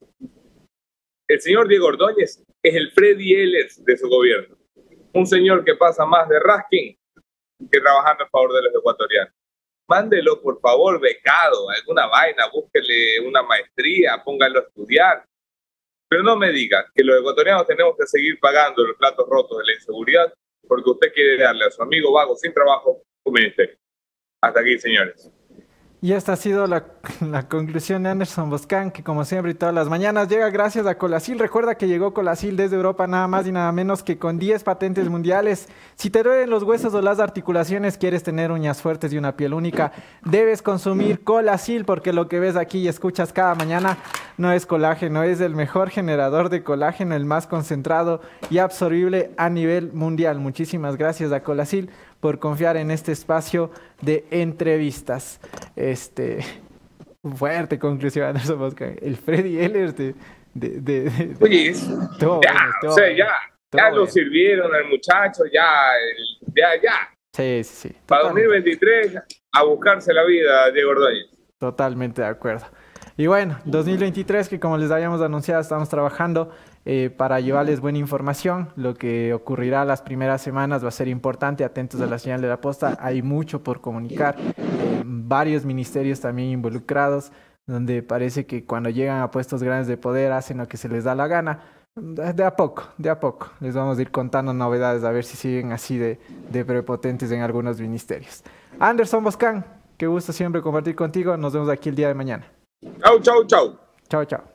el señor Diego Ordóñez es el Freddy Ehlers de su gobierno. Un señor que pasa más de rasking que trabajando a favor de los ecuatorianos. Mándelo, por favor, becado, alguna vaina, búsquele una maestría, póngalo a estudiar. Pero no me diga que los ecuatorianos tenemos que seguir pagando los platos rotos de la inseguridad porque usted quiere darle a su amigo vago sin trabajo un ministerio. Hasta aquí, señores. Y esta ha sido <laughs> la, conclusión de Anderson Boscan, que como siempre y todas las mañanas llega gracias a Colasil. Recuerda que llegó Colasil desde Europa nada más y nada menos que con 10 patentes mundiales. Si te duelen los huesos o las articulaciones, quieres tener uñas fuertes y una piel única, debes consumir Colasil porque lo que ves aquí y escuchas cada mañana no es colágeno, es el mejor generador de colágeno, el más concentrado y absorbible a nivel mundial. Muchísimas gracias a Colasil por confiar en este espacio de entrevistas. Este, fuerte conclusión, <laughs> Anderson Mosca. El Freddy Ehlers de... de, Oye, ya, o sea, ya, ya lo sirvieron al muchacho, ya, ya, ya. Sí, sí, sí. Para 2023, a buscarse la vida, Diego Ordóñez. Totalmente de acuerdo. Y bueno, 2023, que como les habíamos anunciado, estamos trabajando eh, para llevarles buena información. Lo que ocurrirá las primeras semanas va a ser importante, atentos a la señal de la posta. Hay mucho por comunicar, eh, varios ministerios también involucrados, donde parece que cuando llegan a puestos grandes de poder hacen lo que se les da la gana. De a poco, de a poco. Les vamos a ir contando novedades a ver si siguen así de, de prepotentes en algunos ministerios. Anderson Boscan, qué gusto siempre compartir contigo. Nos vemos aquí el día de mañana. Chau, chau, chau. Chau, chau.